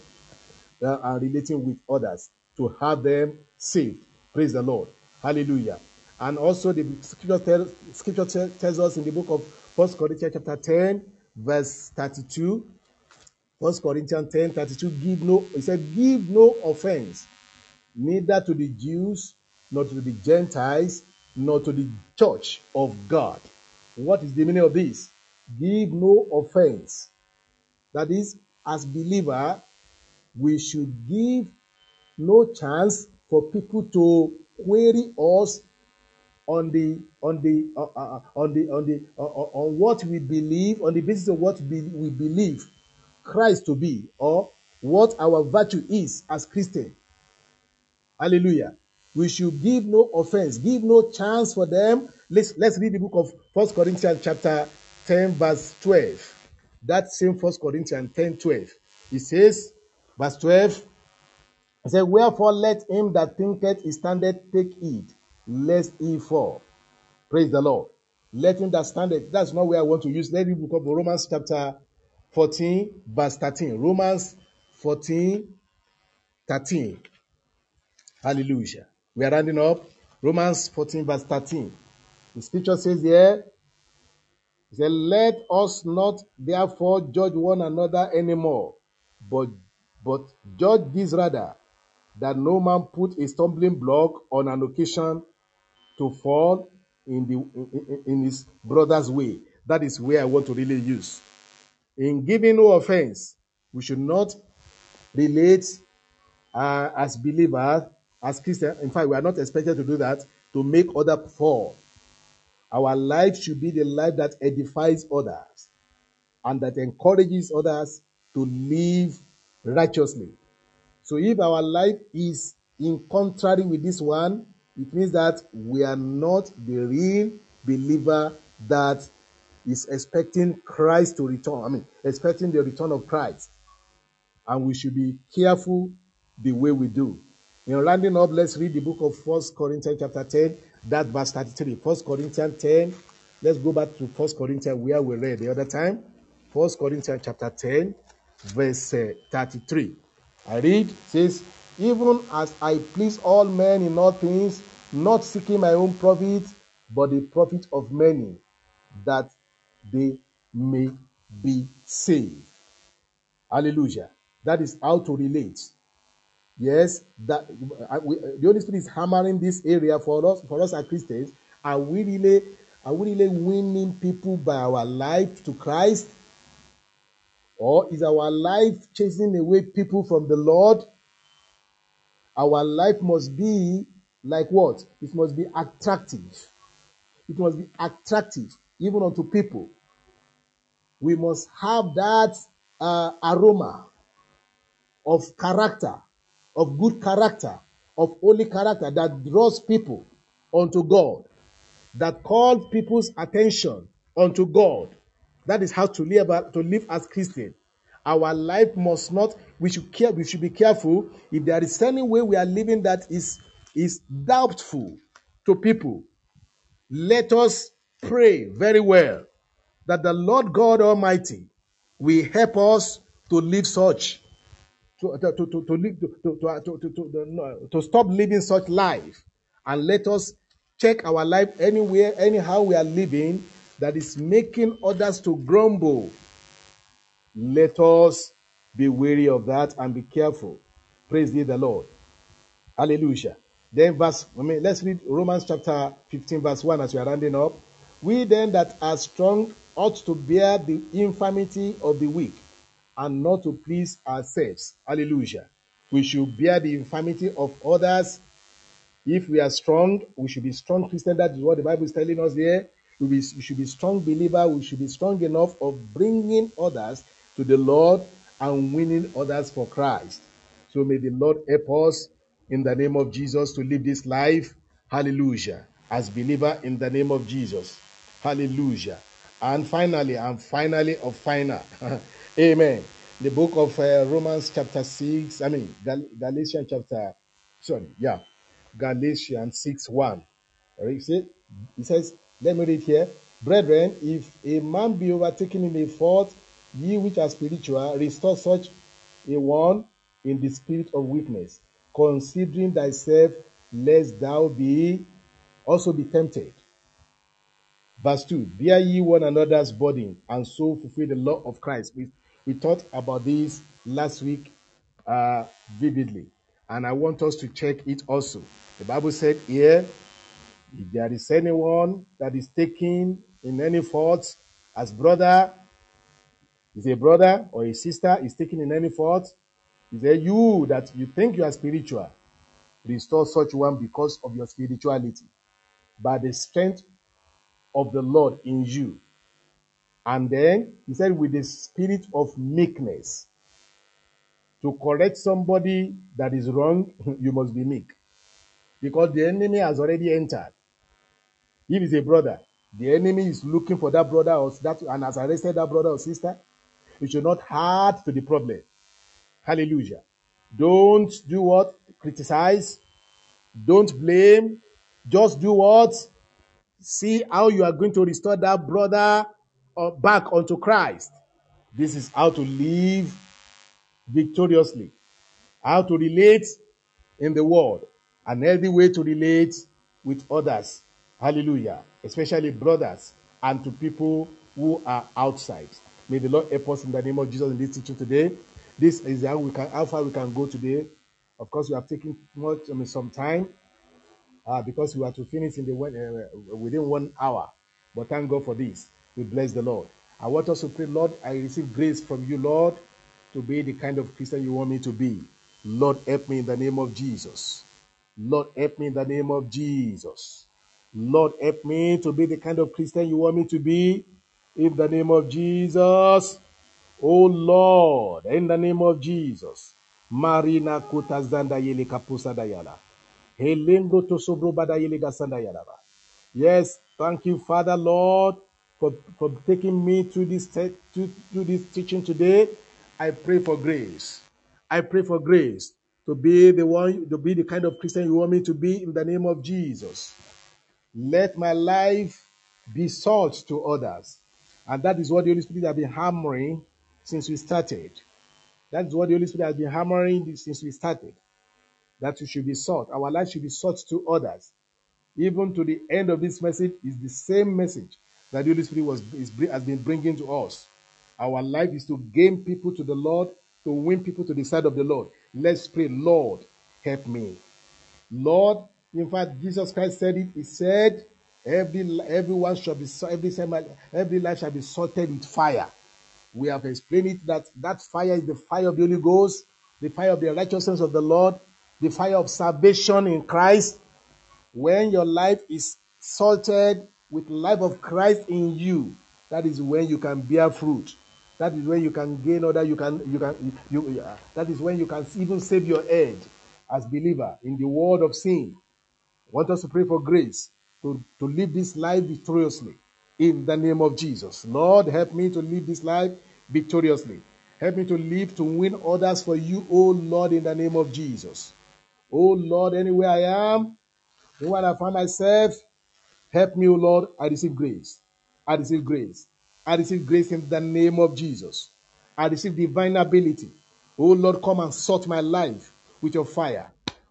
uh, and relating with others to have them saved. Praise the Lord. Hallelujah. And also the scripture, scripture tells us in the book of First Corinthians chapter 10, verse 32. First Corinthians 10, 32, give no, he said, give no offense, neither to the Jews, nor to the Gentiles, nor to the church of God. What is the meaning of this? Give no offense. That is, as believer, we should give no chance for people to query us on the on the uh, uh, on the on the uh, uh, on what we believe on the basis of what be, we believe Christ to be or what our virtue is as Christian. Hallelujah. We should give no offense, give no chance for them. Let's let's read the book of First Corinthians chapter 10, verse 12. That same First Corinthians 10, 12. It says, verse 12, it says, Wherefore let him that thinketh he standeth take heed, lest he fall. Praise the Lord. Let him that standeth. That's not where I want to use. Let me book of Romans chapter 14, verse 13. Romans 14, 13. Hallelujah. We are rounding up. Romans 14, verse 13. The scripture says here, it said, Let us not therefore judge one another anymore, but but judge this rather, that no man put a stumbling block on an occasion to fall in the in- in his brother's way. That is where I want to really use. In giving no offense, we should not relate uh, as believers, as Christians. In fact, we are not expected to do that to make other fall. Our life should be the life that edifies others and that encourages others to live righteously. So if our life is in contrary with this one, it means that we are not the real believer that is expecting Christ to return. I mean, expecting the return of Christ. And we should be careful the way we do. In rounding up, let's read the book of First Corinthians chapter 10, that verse 33. First Corinthians 10. Let's go back to First Corinthians where we read the other time. First Corinthians chapter 10, verse uh, 33. I read, says, Even as I please all men in all things, not seeking my own profit, but the profit of many, that they may be saved. Hallelujah. That is how to relate. Yes, that I, we, uh, the Holy Spirit is hammering this area for us. For us as Christians, are we really are we really winning people by our life to Christ, or is our life chasing away people from the Lord? Our life must be like what? It must be attractive. It must be attractive even unto people. We must have that uh, aroma of character, of good character, of holy character that draws people unto God, that calls people's attention unto God. That is how to live to live as Christian. Our life must not. We should care. We should be careful. If there is any way we are living that is is doubtful to people, let us pray very well that the Lord God Almighty will help us to live such to, to, to, to, to, to, to, to stop living such life and let us check our life anywhere, anyhow we are living that is making others to grumble. Let us be wary of that and be careful. Praise ye the Lord. Hallelujah. Then verse, I mean, let's read Romans chapter 15, verse 1 as we are rounding up. We then that are strong ought to bear the infirmity of the weak and not to please ourselves. Hallelujah. We should bear the infirmity of others. If we are strong, we should be strong Christian. That is what the Bible is telling us here. We, should be strong believer. We should be strong enough of bringing others to the Lord and winning others for Christ. So may the Lord help us in the name of Jesus to live this life. Hallelujah. As believer in the name of Jesus. Hallelujah. And finally, and finally of final. [laughs] Amen. The book of uh, Romans chapter 6, I mean, Gal- Galatians chapter, sorry, yeah, Galatians 6 1. All right, see, it says, let me read here. Brethren, if a man be overtaken in a fault, ye which are spiritual, restore such a one in the spirit of weakness, considering thyself, lest thou be also be tempted. Verse 2 Bear ye one another's burden and so fulfill the law of Christ. We, we talked about this last week uh, vividly, and I want us to check it also. The Bible said here, if there is anyone that is taken in any fault as brother, is a brother or a sister is taken in any fault, is there you that you think you are spiritual, restore such one because of your spirituality, by the strength of the Lord in you. And then he said, with the spirit of meekness. To correct somebody that is wrong, [laughs] you must be meek. Because the enemy has already entered. If it's a brother, the enemy is looking for that brother or that and has arrested that brother or sister. You should not add to the problem. Hallelujah. Don't do what? Criticize. Don't blame. Just do what? See how you are going to restore that brother uh, back unto Christ. This is how to live victoriously, how to relate in the world, an healthy way to relate with others. Hallelujah. Especially brothers and to people who are outside. May the Lord help us in the name of Jesus in this teaching today. This is how we can how far we can go today. Of course, we have taken much I mean, some time uh, because we have to finish in the one, uh, within one hour. But thank God for this. We bless the Lord. I want us to pray, Lord, I receive grace from you, Lord, to be the kind of Christian you want me to be. Lord, help me in the name of Jesus. Lord, help me in the name of Jesus. Lord, help me to be the kind of Christian you want me to be. In the name of Jesus. Oh Lord, in the name of Jesus. Marina kutazanda yele kapusa To. Yes, thank you, Father Lord, for, for taking me through this te- through, through this teaching today. I pray for grace. I pray for grace to be the one to be the kind of Christian you want me to be in the name of Jesus. Let my life be salt to others. And that is what the Holy Spirit has been hammering since we started. That is what the Holy Spirit has been hammering since we started. That we should be salt. Our life should be salt to others even to the end of this message is the same message that the Holy Spirit was is, has been bringing to us. Our life is to gain people to the Lord, to win people to the side of the Lord. Let's pray, Lord, help me. Lord, in fact, Jesus Christ said it. He said, "Every everyone shall be every every life shall be salted with fire." We have explained it that that fire is the fire of the Holy Ghost, the fire of the righteousness of the Lord, the fire of salvation in Christ, when your life is salted with life of Christ in you, that is when you can bear fruit. That is when you can gain other. You can you can you. Uh, that is when you can even save your head as believer in the world of sin. I want us to pray for grace to, to live this life victoriously in the name of Jesus. Lord, help me to live this life victoriously. Help me to live to win others for you, O Lord, in the name of Jesus. Oh Lord, anywhere I am, when I find myself, help me, O Lord. I receive grace. I receive grace. I receive grace in the name of Jesus. I receive divine ability. Oh Lord, come and sort my life with your fire.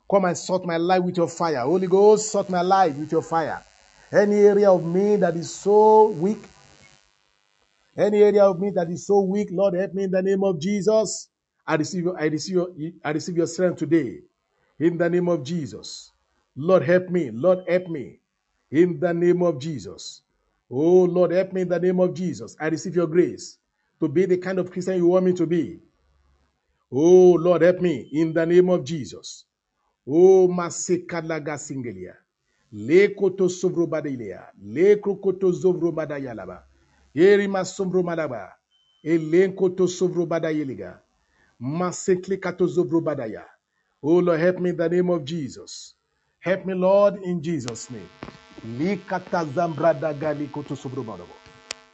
Come and sort my life with your fire. Holy Ghost, sort my life with your fire. Any area of me that is so weak, any area of me that is so weak, Lord, help me in the name of Jesus. I receive your, I receive your, I receive your strength today. In the name of Jesus. Lord, help me. Lord, help me. In the name of Jesus. Oh, Lord, help me in the name of Jesus. I receive your grace to be the kind of Christian you want me to be. Oh, Lord, help me in the name of Jesus. Oh, masekalaga singelia. Le koto sovro badilea. Le krokoto zovro badayalaba. Eri masombro Oh, Lord, help me in the name of Jesus. Help me, Lord, in Jesus' name.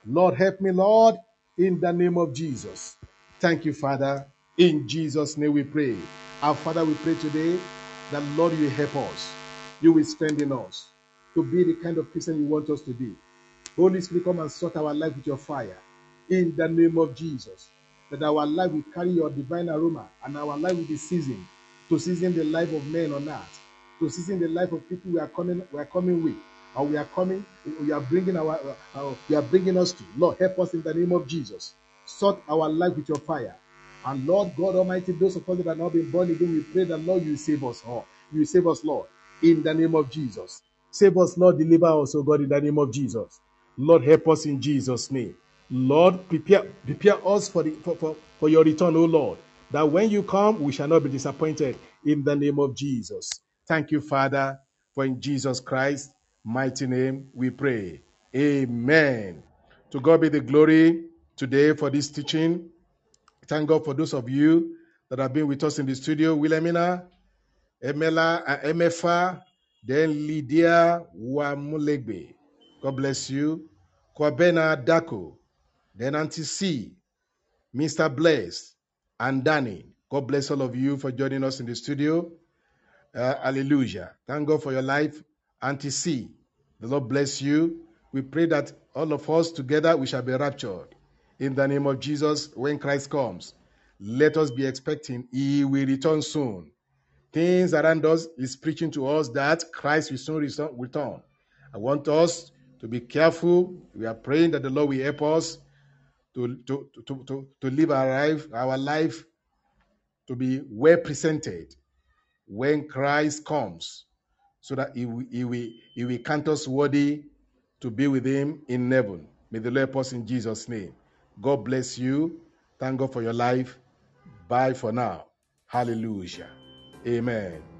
Lord, help me, Lord, in the name of Jesus. Thank you, Father. In Jesus' name we pray. Our Father, we pray today that, Lord, you help us. You will strengthen us to be the kind of Christian you want us to be. Holy Spirit, come and sort our life with your fire. In the name of Jesus. That our life will carry your divine aroma and our life will be seasoned to season the life of men on earth, to season the life of people we are coming, we are coming with. and we are coming, you are bringing our, you are bringing us to. Lord, help us in the name of Jesus. Sort our life with your fire. And Lord God Almighty, those of us that have not been born again, we pray that Lord, you save us all. You save us, Lord, in the name of Jesus. Save us, Lord, deliver us, O God, in the name of Jesus. Lord, help us in Jesus' name. Lord, prepare prepare us for the for, for, for your return, O Lord. That when you come, we shall not be disappointed in the name of Jesus. Thank you, Father, for in Jesus Christ mighty name we pray. Amen. To God be the glory today for this teaching. Thank God for those of you that have been with us in the studio. Wilhelmina, Emela, uh, Emefa, then Lydia Wamulegbe. God bless you. Kwabena Dako, then Auntie C, Mr. Bless, and Danny. God bless all of you for joining us in the studio. Uh, hallelujah. Thank God for your life. Auntie C, the Lord bless you. We pray that all of us together we shall be raptured. In the name of Jesus, when Christ comes, let us be expecting He will return soon. Things around us is preaching to us that Christ will soon return- return. I want us to be careful. We are praying that the Lord will help us to, to, to, to, live our life, our life to be well presented when Christ comes, so that he will, he will, he will count us worthy to be with him in heaven. May the Lord help us in Jesus' name. God bless you. Thank God for your life. Bye for now. Hallelujah. Amen.